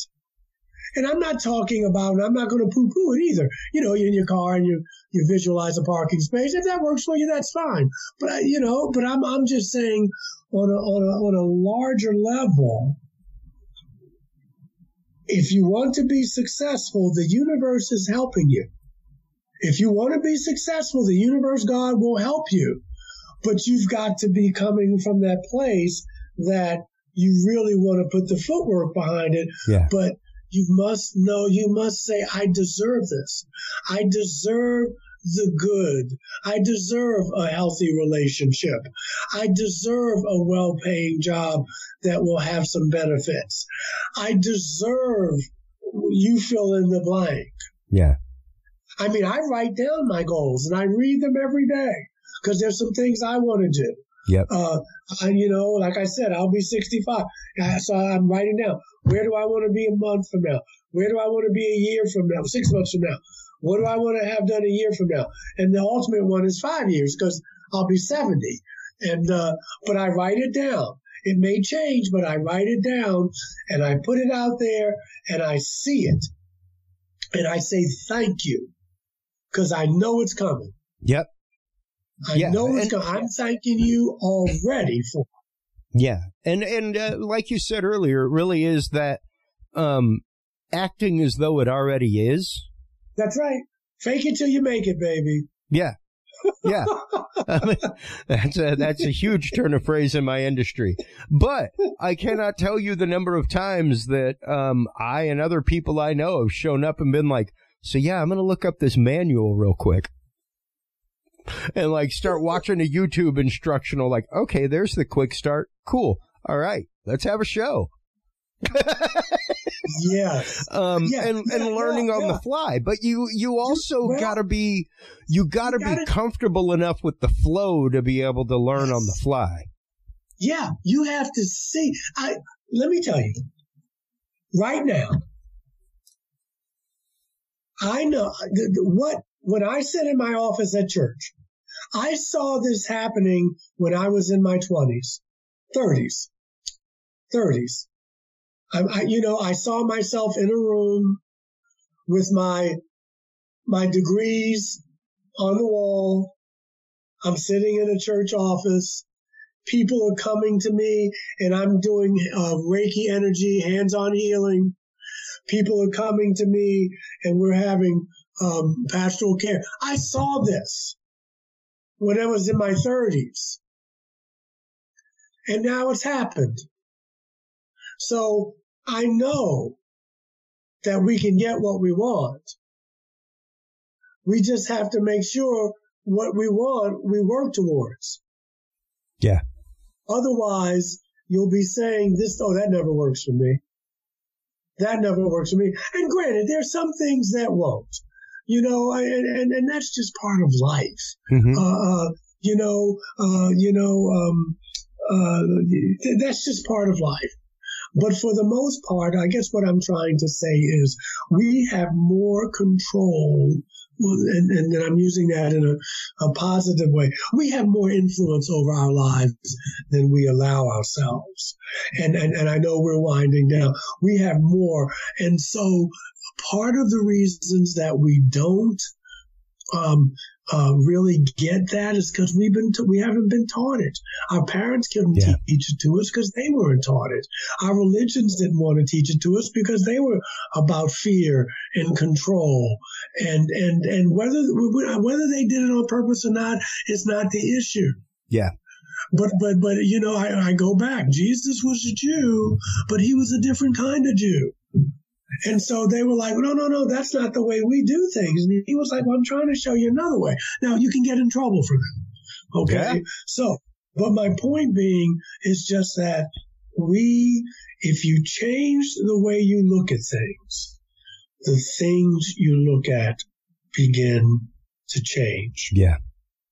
And I'm not talking about, and I'm not going to poo poo it either. You know, you're in your car and you, you visualize a parking space. If that works for you, that's fine. But, I, you know, but I'm, I'm just saying on a, on a, on a larger level, if you want to be successful, the universe is helping you. If you want to be successful, the universe, God will help you. But you've got to be coming from that place that you really want to put the footwork behind it. Yeah. But you must know, you must say, I deserve this. I deserve the good. I deserve a healthy relationship. I deserve a well paying job that will have some benefits. I deserve, you fill in the blank. Yeah. I mean, I write down my goals and I read them every day because there's some things I want to do. Yep. Uh, I, you know, like I said, I'll be 65. Uh, So I'm writing down where do I want to be a month from now? Where do I want to be a year from now? Six months from now? What do I want to have done a year from now? And the ultimate one is five years because I'll be 70. And, uh, but I write it down. It may change, but I write it down and I put it out there and I see it. And I say thank you because I know it's coming. Yep. I Yeah, know it's and- coming. I'm thanking you already for Yeah. And and uh, like you said earlier, it really is that um, acting as though it already is. That's right. Fake it till you make it, baby. Yeah. Yeah. [LAUGHS] I mean, that's a that's a huge turn of phrase in my industry. But I cannot tell you the number of times that um, I and other people I know have shown up and been like, "So yeah, I'm going to look up this manual real quick." And like start watching a YouTube instructional like, "Okay, there's the quick start. Cool. All right. Let's have a show." Yes. um, Yeah, and, yeah, and learning yeah, on yeah. the fly. But you you also well, gotta be you gotta you be gotta- comfortable enough with the flow to be able to learn on the fly. Yeah. You have to see. I let me tell you. right now. I know what, when I sit in my office at church, I saw this happening when I was in my 20s, 30s, 30s. I, I, you know, I saw myself in a room with my, my degrees on the wall. I'm sitting in a church office. People are coming to me and I'm doing uh, Reiki energy, hands on healing. People are coming to me and we're having um, pastoral care. I saw this when I was in my 30s. And now it's happened. So I know that we can get what we want. We just have to make sure what we want, we work towards. Yeah. Otherwise, you'll be saying this, oh, that never works for me. That never works for me. And granted, there's some things that won't, you know, and, and, and that's just part of life. Mm-hmm. Uh, uh, you know, uh, you know, um, uh, that's just part of life. But for the most part, I guess what I'm trying to say is we have more control and, and, and, I'm using that in a, a, positive way. We have more influence over our lives than we allow ourselves. And, and, and I know we're winding down. We have more. And so part of the reasons that we don't um, uh, really get that is because we've been t- we haven't been taught it. Our parents couldn't yeah. teach it to us because they weren't taught it. Our religions didn't want to teach it to us because they were about fear and control. And and and whether whether they did it on purpose or not is not the issue. Yeah. But but but you know I, I go back. Jesus was a Jew, but he was a different kind of Jew. And so they were like, no, no, no, that's not the way we do things. And he was like, well, I'm trying to show you another way. Now you can get in trouble for that. Okay. Yeah. So, but my point being is just that we, if you change the way you look at things, the things you look at begin to change. Yeah.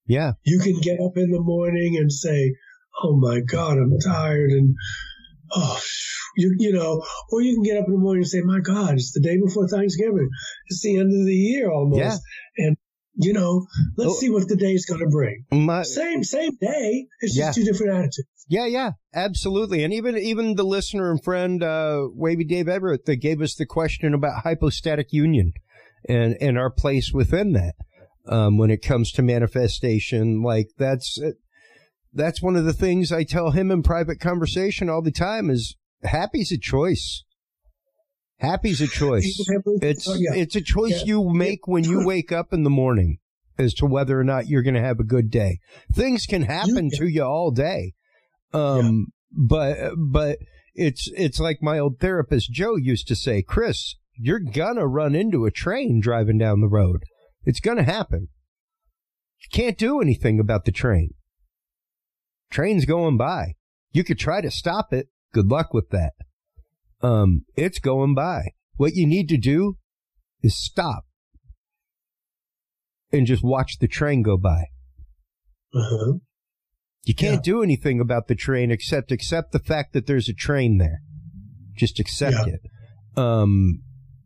Yeah. You can get up in the morning and say, Oh my God, I'm tired. And oh, you, you know, or you can get up in the morning and say, my God, it's the day before Thanksgiving. It's the end of the year almost. Yeah. And, you know, let's oh, see what the day is going to bring. My, same, same day. It's yeah. just two different attitudes. Yeah, yeah, absolutely. And even, even the listener and friend, uh, Wavy Dave Everett that gave us the question about hypostatic union and, and our place within that. Um, when it comes to manifestation, like that's, that's one of the things I tell him in private conversation all the time is happy's a choice. Happy's a choice. [LAUGHS] It's it's a choice you make when you [LAUGHS] wake up in the morning as to whether or not you're going to have a good day. Things can happen to you all day. Um but but it's it's like my old therapist Joe used to say, "Chris, you're going to run into a train driving down the road. It's going to happen. You can't do anything about the train. Train's going by. You could try to stop it. Good luck with that. Um, it's going by. What you need to do is stop and just watch the train go by. Uh-huh. You can't yeah. do anything about the train except accept the fact that there's a train there. Just accept yeah. it. Um,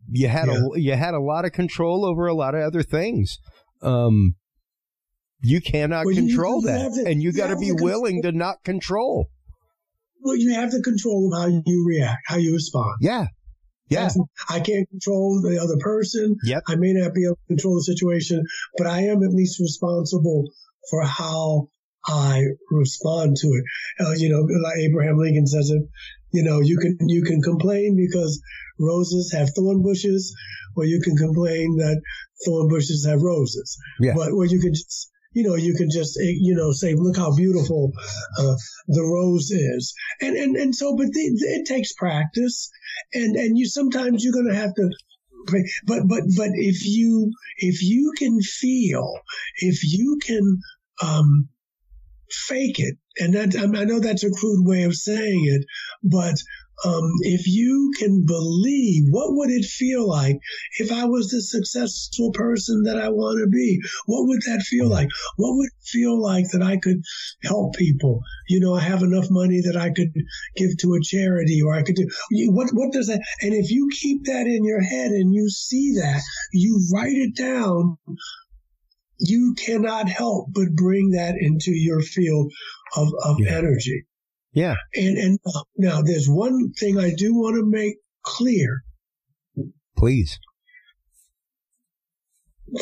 you had yeah. a you had a lot of control over a lot of other things. Um, you cannot well, control you, you that, and you got to be willing to not control. Well, you have the control of how you react, how you respond. Yeah. Yeah. I can't control the other person. Yep. I may not be able to control the situation, but I am at least responsible for how I respond to it. Uh, you know, like Abraham Lincoln says it, you know, you can, you can complain because roses have thorn bushes, or you can complain that thorn bushes have roses. Yeah. But, or you can just you know, you can just, eh, you know, say, look how beautiful uh, the rose is. And, and, and so, but the, it takes practice and, and you sometimes you're going to have to, but, but, but if you, if you can feel, if you can, um, fake it, and that, I know that's a crude way of saying it, but um, if you can believe, what would it feel like if I was the successful person that I want to be? What would that feel like? What would it feel like that I could help people? You know, I have enough money that I could give to a charity or I could do what, what does that? And if you keep that in your head and you see that, you write it down, you cannot help but bring that into your field of, of yeah. energy. Yeah. And and now there's one thing I do want to make clear. Please.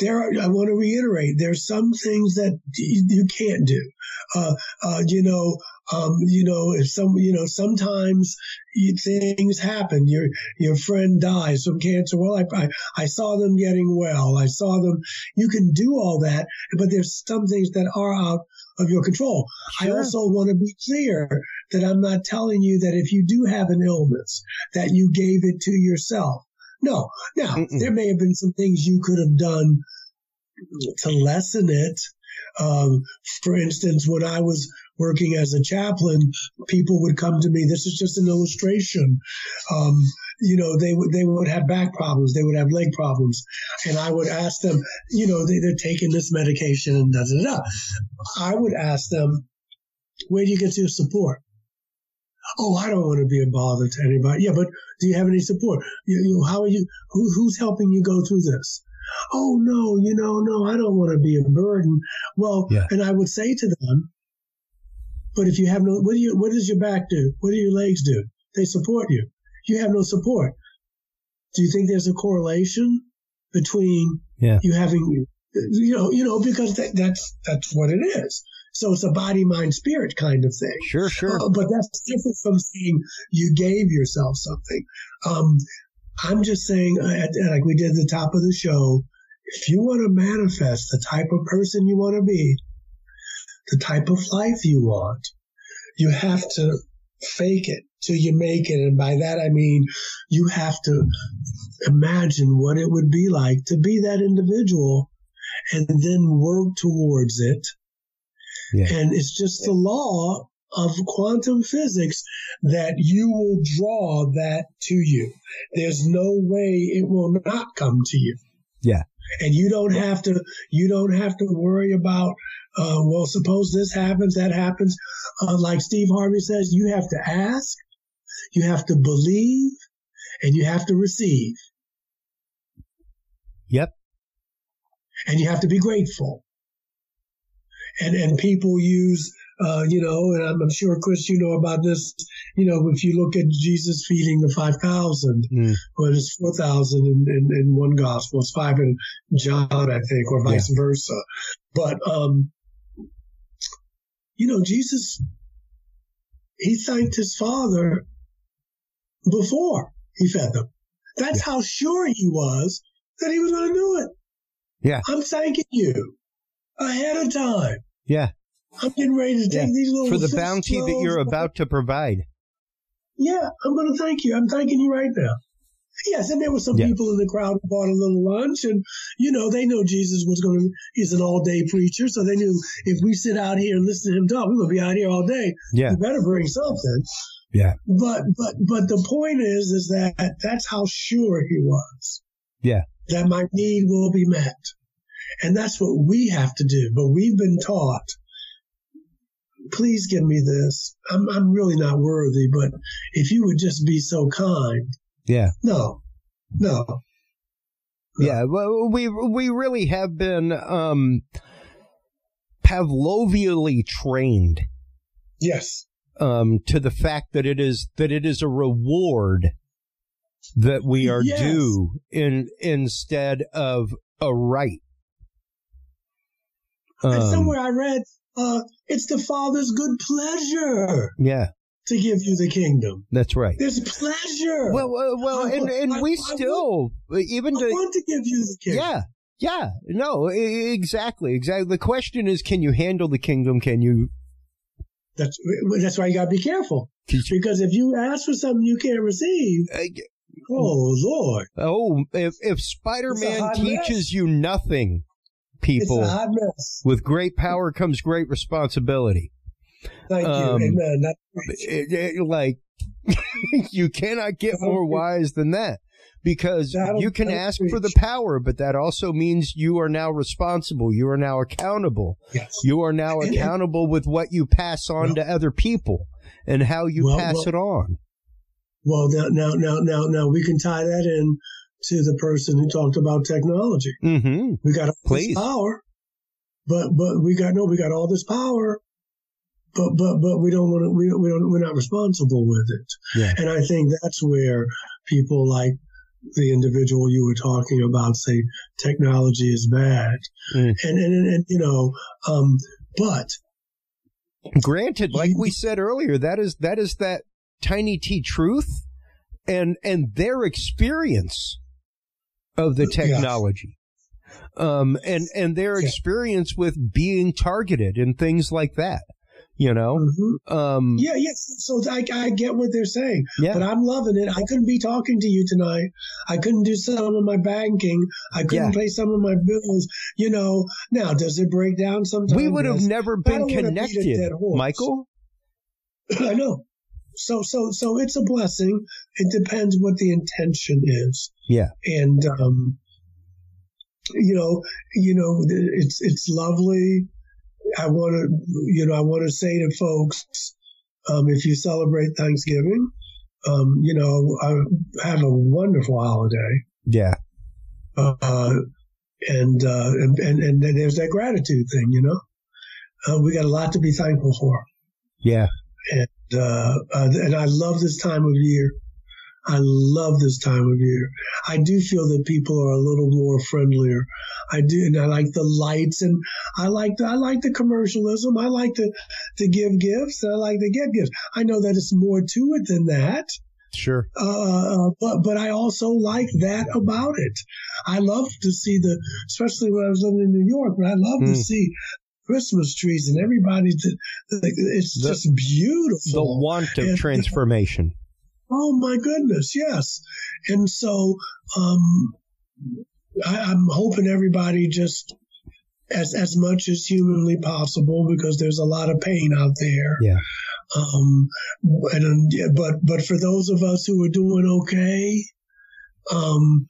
There, are, I want to reiterate. There's some things that you, you can't do. Uh, uh, you know, um, you know, if some, you know, sometimes you, things happen. Your your friend dies from cancer. Well, I, I I saw them getting well. I saw them. You can do all that, but there's some things that are out of your control. Sure. I also want to be clear that I'm not telling you that if you do have an illness, that you gave it to yourself. No. Now, Mm-mm. there may have been some things you could have done to lessen it. Um, for instance, when I was working as a chaplain, people would come to me. This is just an illustration. Um, you know, they would they would have back problems, they would have leg problems, and I would ask them. You know, they, they're taking this medication and da da da. I would ask them, where do you get your support? Oh, I don't want to be a bother to anybody. Yeah, but do you have any support? You, you, how are you? Who, who's helping you go through this? Oh no, you know, no, I don't want to be a burden. Well, yeah. and I would say to them, but if you have no, what do you, what does your back do? What do your legs do? They support you. You have no support. Do you think there's a correlation between yeah. you having, you know, you know, because that, that's that's what it is. So it's a body, mind, spirit kind of thing. Sure, sure. Uh, but that's different from saying you gave yourself something. Um, I'm just saying, uh, like we did at the top of the show, if you want to manifest the type of person you want to be, the type of life you want, you have to fake it till you make it. And by that, I mean, you have to imagine what it would be like to be that individual and then work towards it. Yeah. And it's just the law of quantum physics that you will draw that to you. There's no way it will not come to you. Yeah. And you don't have to, you don't have to worry about, uh, well, suppose this happens, that happens. Uh, like Steve Harvey says, you have to ask, you have to believe, and you have to receive. Yep. And you have to be grateful. And, and people use uh, you know, and I'm, I'm, sure, Chris, you know about this. You know, if you look at Jesus feeding the 5,000, mm. well, it's 4,000 in, in, in, one gospel, it's five in John, I think, or vice yeah. versa. But, um, you know, Jesus, he thanked his father before he fed them. That's yeah. how sure he was that he was going to do it. Yeah. I'm thanking you ahead of time. Yeah. I'm getting ready to take yeah. these little for the bounty that you're about to provide. Yeah, I'm going to thank you. I'm thanking you right now. Yes, and there were some yeah. people in the crowd who bought a little lunch, and you know they know Jesus was going to. He's an all-day preacher, so they knew if we sit out here and listen to him talk, we're going to be out here all day. Yeah, we better bring something. Yeah, but but but the point is, is that that's how sure he was. Yeah, that my need will be met, and that's what we have to do. But we've been taught please give me this. I'm, I'm really not worthy, but if you would just be so kind. Yeah. No, no. no. Yeah. Well, we, we really have been, um, Pavlovially trained. Yes. Um, to the fact that it is, that it is a reward that we are yes. due in, instead of a right. Um, somewhere I read uh, it's the Father's good pleasure. Yeah. To give you the kingdom. That's right. There's pleasure. Well, uh, well, I, and, and I, we I, still even to want to give you the kingdom. Yeah. Yeah, no, exactly, exactly. The question is, can you handle the kingdom? Can you? That's that's why you gotta be careful. Because if you ask for something you can't receive, uh, oh Lord! Oh, if if Spider Man teaches mess. you nothing, people. With great power comes great responsibility. Thank um, you. Amen. It, it, like, [LAUGHS] you cannot get more wise than that because That'll- you can ask for the power, but that also means you are now responsible. You are now accountable. Yes. You are now accountable with what you pass on Well- to other people and how you Well, pass well- it on. Well, now, now, now, now, now we can tie that in to the person who talked about technology. hmm We got all Please. this power, but but we got no, we got all this power, but but but we don't want to. We, we don't. We're not responsible with it. Yeah. And I think that's where people like the individual you were talking about say technology is bad, Mm. and, and and and you know, um, but Granted, like we said earlier, that is that is that tiny t truth and and their experience of the Yes. technology. Um and and their Yeah. experience with being targeted and things like that. You know? Mhm. Um yeah, yes. So I, I get what they're saying. yeah. But I'm loving it. I couldn't be talking to you tonight. I couldn't do some of my banking. I couldn't Yeah. pay some of my bills. You know, now does it break down sometimes? we would have Yes. never been don't wanna beat a connected. Michael. [CLEARS THROAT] I know. So, so, so it's a blessing. It depends what the intention is. Yeah. And, um, you know, you know, it's, it's lovely. I want to, you know, I want to say to folks, um, if you celebrate Thanksgiving, um, you know, uh, have a wonderful holiday. Yeah. Uh, and, uh, and, and, and there's that gratitude thing, you know, uh, we got a lot to be thankful for. Yeah. Uh, uh, and I love this time of year. I love this time of year. I do feel that people are a little more friendlier. I do, and I like the lights, and I like the I like the commercialism. I like to to give gifts. And I like to get gifts. I know that it's more to it than that, Sure. uh, but but I also like that about it. I love to see the, especially when I was living in New York, but I love to Mm. see Christmas trees and everybody. It's The- just beautiful. The want of And- transformation. [LAUGHS] Oh my goodness, yes. And so um, I, I'm hoping everybody just as as much as humanly possible because there's a lot of pain out there. Yeah. Um, and yeah, but but for those of us who are doing okay, um,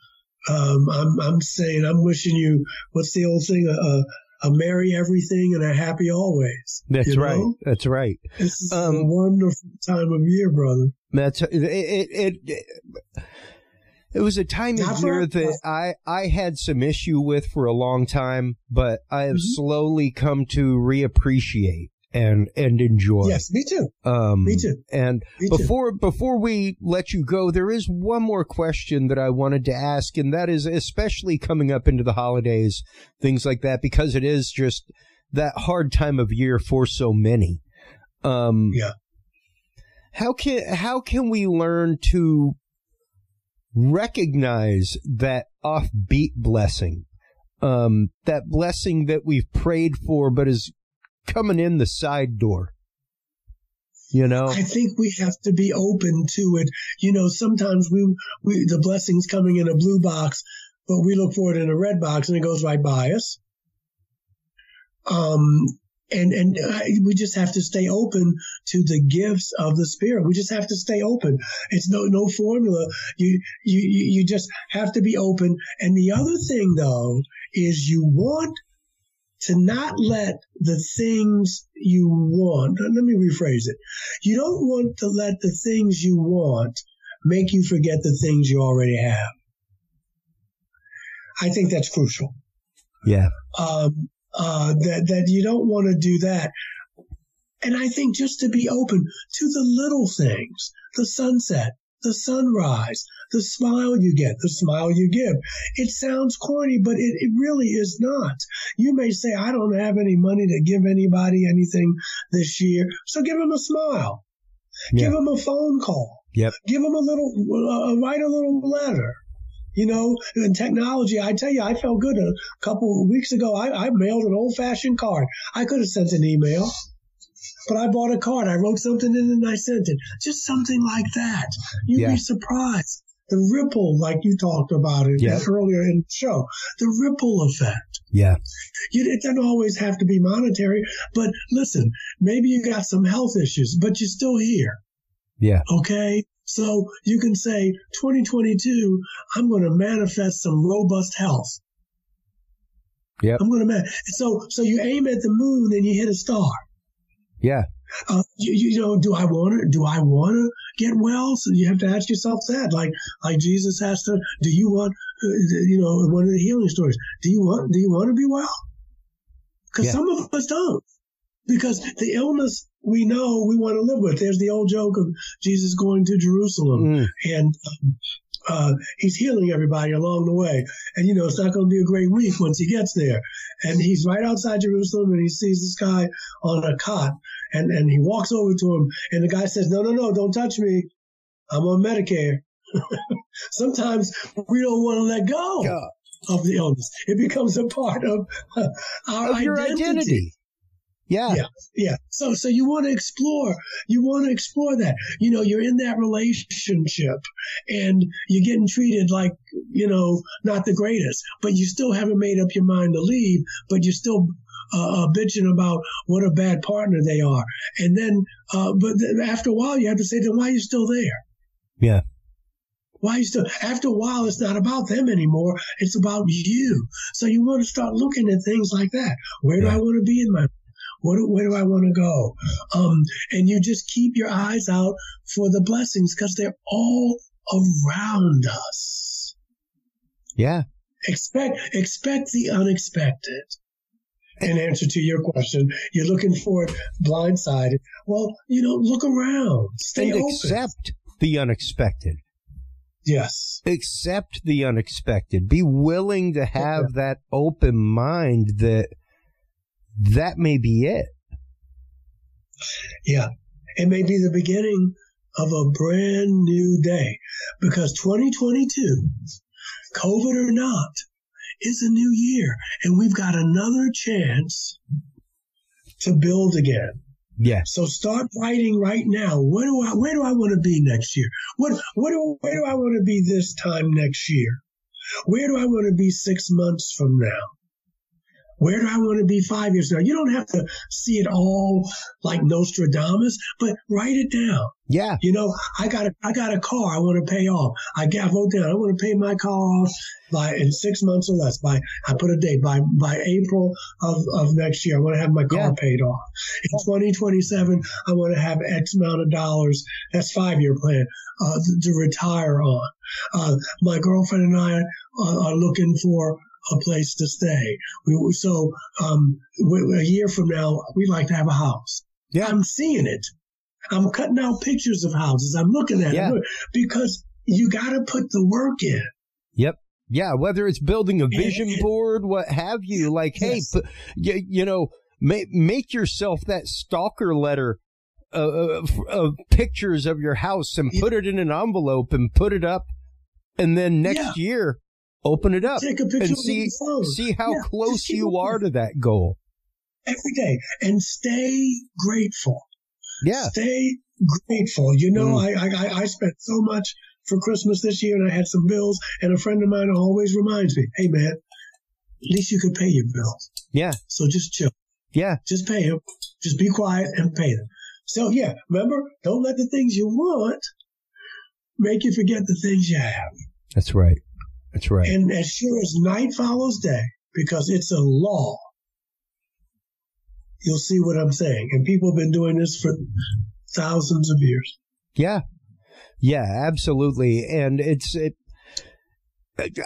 um, I'm I'm saying I'm wishing you what's the old thing a, a, a merry everything and a happy always. That's right. know? That's right. This is a Um, wonderful time of year, brother. That's it. It, it, it, was a time Not of year that I I had some issue with for a long time, but I have Mhm. slowly come to reappreciate and and enjoy. Yes, me too. Um, Me too. And Me too. before before we let you go, there is one more question that I wanted to ask, and that is especially coming up into the holidays, things like that, because it is just that hard time of year for so many. Um, Yeah. How can how can we learn to recognize that offbeat blessing, um, that blessing that we've prayed for, but is coming in the side door? You know, I think we have to be open to it. You know, sometimes we, we the blessings coming in a blue box, but we look for it in a red box and it goes right by us. Um, and and uh, we just have to stay open to the gifts of the spirit. We just have to stay open. It's no no formula. You you you you just have to be open. And the other thing though is you want to not let the things you want. Let me rephrase it. You don't want to let the things you want make you forget the things you already have. I think that's crucial. yeah, Um, uh, that that you don't want to do that. And I think just to be open to the little things, the sunset, the sunrise, the smile you get, the smile you give. It sounds corny, but it, it really is not. You may say, I don't have any money to give anybody anything this year. So give them a smile. Yeah. Give them a phone call. Yep. Give them a little, uh, write a little letter. You know, in technology, I tell you, I felt good a couple of weeks ago. I, I mailed an old fashioned card. I could have sent an email, but I bought a card. I wrote something in and I sent it. Just something like that. You'd Yeah. be surprised. The ripple, like you talked about it Yeah. earlier in the show, the ripple effect. yeah, You, it doesn't always have to be monetary, but listen, maybe you got some health issues, but you're still here. Yeah. Okay. So you can say 2022, I'm going to manifest some robust health. Yeah. I'm going to man. So, so you aim at the moon and you hit a star. Yeah. Uh, you, you know, do I want to, do I want to get well? So you have to ask yourself that, like, like Jesus asked to, do you want, uh, you know, one of the healing stories, do you want, do you want to be well? Because Yeah. some of us don't. Because the illness we know we want to live with. There's the old joke of Jesus going to Jerusalem Mm. and um, uh, he's healing everybody along the way. And you know, it's not going to be a great week once he gets there. And he's right outside Jerusalem, and he sees this guy on a cot, and and he walks over to him, and the guy says, "No, no, no, don't touch me. I'm on Medicare." [LAUGHS] Sometimes we don't want to let go Yeah. of the illness. It becomes a part of uh, our Of your identity. Yeah. Yeah. Yeah. So, so you want to explore, you want to explore that. You know, you're in that relationship and you're getting treated like, you know, not the greatest, but you still haven't made up your mind to leave, but you're still uh, uh, bitching about what a bad partner they are. And then, uh, but after a while, you have to say, then why are you still there? Yeah. Why you still, after a while, it's not about them anymore. It's about you. So you want to start looking at things like that. Where do Yeah. I want to be in my what where do I want to go? Um, and you just keep your eyes out for the blessings because they're all around us. Yeah. Expect expect the unexpected. In answer to your question, you're looking for it blindsided. Well, you know, look around, stay And open. accept the unexpected. yes, Accept the unexpected. Be willing to have that open mind that that may be it. yeah. It may be the beginning of a brand new day because 2022, COVID or not, is a new year and we've got another chance to build again. Yeah. So start writing right now. Where do I where do I want to be next year? What what do where do I want to be this time next year? Where do I want to be six months from now? Where do I want to be five years from now? You don't have to see it all like Nostradamus, but write it down. Yeah. You know, I got a I got a car I want to pay off. I got I wrote down I want to pay my car off by in six months or less. By I put a date by by April of, of next year. I want to have my car Yeah. paid off. In 2027, I want to have X amount of dollars. That's five year plan uh, to retire on. Uh, my girlfriend and I are, are looking for a place to stay. We so um, we- a year from now we'd like to have a house. Yeah. I'm seeing it. I'm cutting out pictures of houses. I'm looking at Yeah. it because you got to put the work in. Yep. Yeah, whether it's building a vision Yeah. board, what have you, like, hey, Yes. pu- you, you know, make make yourself that stalker letter uh, of, of pictures of your house and Yeah. put it in an envelope and put it up, and then next year open it up Take a picture and see your phone. see how Yeah, close you are to that goal. every day and stay grateful. Yeah, Stay grateful. You know, Mm. I, I I spent so much for Christmas this year, and I had some bills. And a friend of mine always reminds me, "Hey, man, at least you could pay your bills. yeah, So just chill. yeah, Just pay them. Just be quiet and pay them." So yeah, remember, don't let the things you want make you forget the things you have. that's right, that's right. And as sure as night follows day, because it's a law, you'll see what I'm saying. And people have been doing this for thousands of years. Yeah. Yeah, absolutely. And it's it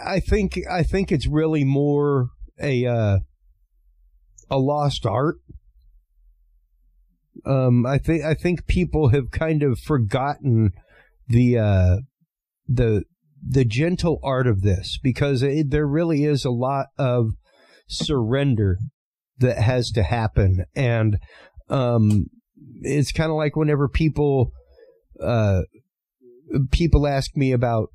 I think I think it's really more a uh a lost art. Um I think I think people have kind of forgotten the uh the the gentle art of this because it, there really is a lot of surrender that has to happen. And um it's kind of like whenever people uh people ask me about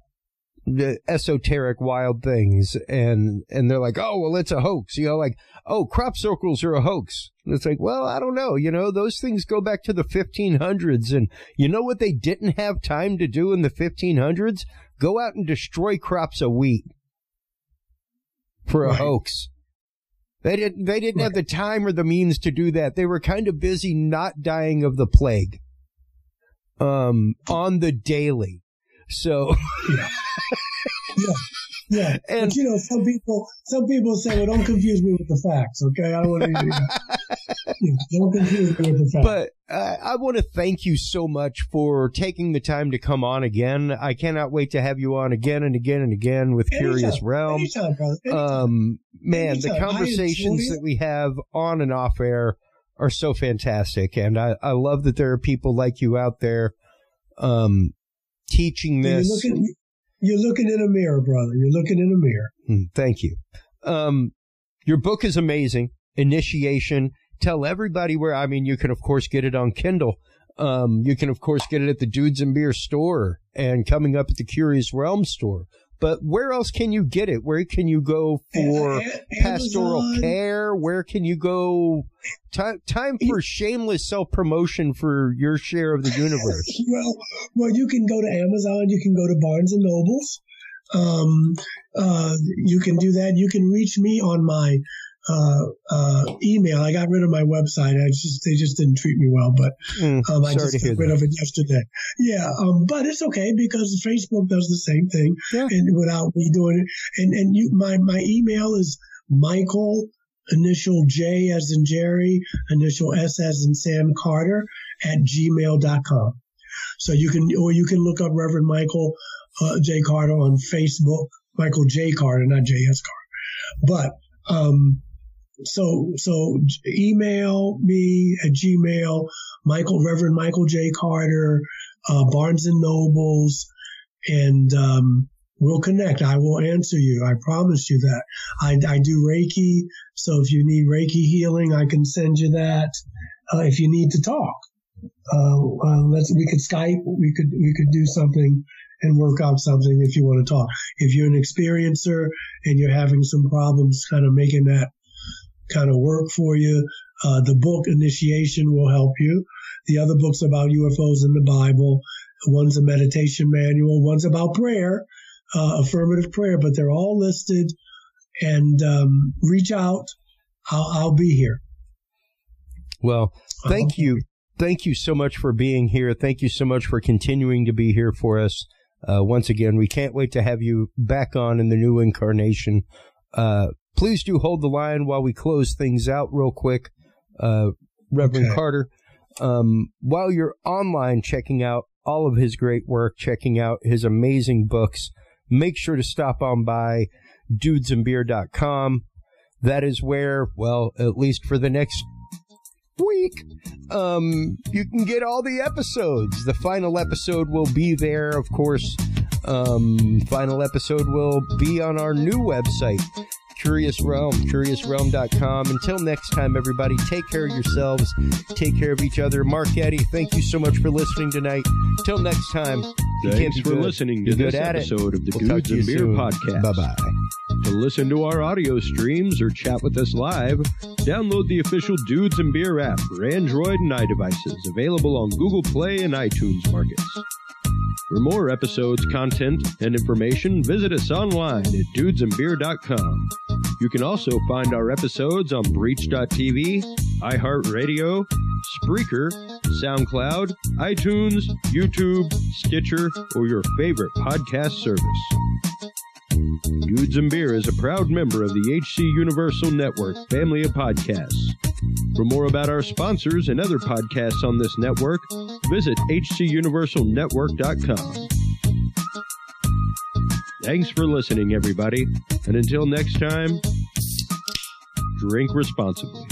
the esoteric wild things and and they're like oh well it's a hoax you know like oh crop circles are a hoax. And it's like well i don't know you know those things go back to the 1500s and you know what they didn't have time to do in the 1500s go out and destroy crops of wheat for a Right. hoax they didn't they didn't have the time or the means to do that they were kind of busy not dying of the plague um, on the daily. So, yeah. [LAUGHS] yeah. Yeah, And- but you know, some people, some people say, "Well, don't confuse me with the facts." Okay, I don't want to. [LAUGHS] Yeah, don't confuse me with the facts. but uh, I want to thank you so much for taking the time to come on again. I cannot wait to have you on again and again and again with Curious Anytime, Realm. anytime, brother. Anytime. Um, man, the Anytime. I conversations that we have on and off air are so fantastic, and I, I love that there are people like you out there, um, teaching this. looking, you're looking in a mirror, brother. You're looking in a mirror. Hmm, Thank you. Um, your book is amazing. Initiation. Tell everybody where. I mean, you can of course get it on Kindle. Um, you can of course get it at the Dudes and Beer store and coming up at the Curious Realm store. But where else can you get it? Where can you go for pastoral Amazon. care? Where can you go? Time time for shameless self promotion for your share of the universe. [LAUGHS] Well, well, you can go to Amazon. You can go to Barnes and Nobles. Um, uh, you can do that. You can reach me on my uh, uh, email. I got rid of my website. I just they just didn't treat me well, but Mm, um, I just got rid that. of it yesterday. Yeah, um, but it's okay because Facebook does the same thing, Yeah. and without me doing it. And and you, my my email is Michael initial J as in Jerry, initial S as in Sam Carter at gmail.com. So you can, or you can look up Reverend Michael uh, J. Carter on Facebook, Michael J. Carter, not J.S. Carter. But, um, so, so email me at Gmail, Michael, Reverend Michael J. Carter, uh, Barnes and Nobles, and, um, we'll connect. I will answer you. I promise you that. I, I do Reiki. So if you need Reiki healing, I can send you that. Uh, if you need to talk, uh, uh, let's, we could Skype. We could, we could do something and work out something if you want to talk. If you're an experiencer and you're having some problems kind of making that kind of work for you, uh, the book Initiation will help you. The other books about UFOs in the Bible, one's a meditation manual, one's about prayer, uh, affirmative prayer, but they're all listed and, um, reach out. I'll, I'll be here. Well, thank Uh-huh. you. Thank you so much for being here. Thank you so much for continuing to be here for us. Uh, once again, we can't wait to have you back on in the new incarnation. Uh, please do hold the line while we close things out real quick. Uh, Reverend Okay. Carter, um, while you're online checking out all of his great work, checking out his amazing books, make sure to stop on by dudesandbeer.com. That is where, well, at least for the next week, um, you can get all the episodes. The final episode will be there, of course. Um, final episode will be on our new website, Curious Realm, curiousrealm.com. Until next time, everybody, take care of yourselves, take care of each other. Mark Eddy, thank you so much for listening tonight. Till next time, Thanks for good. listening to this episode of the We'll Dudes and Beer soon. Podcast. Bye bye. To listen to our audio streams or chat with us live, download the official Dudes and Beer app for Android and iDevices, available on Google Play and iTunes markets. For more episodes, content, and information, visit us online at dudesandbeer.com. You can also find our episodes on Breach.tv, iHeartRadio, Spreaker, SoundCloud, iTunes, YouTube, Stitcher, or your favorite podcast service. Dudes and Beer is a proud member of the HC Universal Network family of podcasts. For more about our sponsors and other podcasts on this network, visit hcuniversalnetwork.com. Thanks for listening, everybody, and until next time, drink responsibly.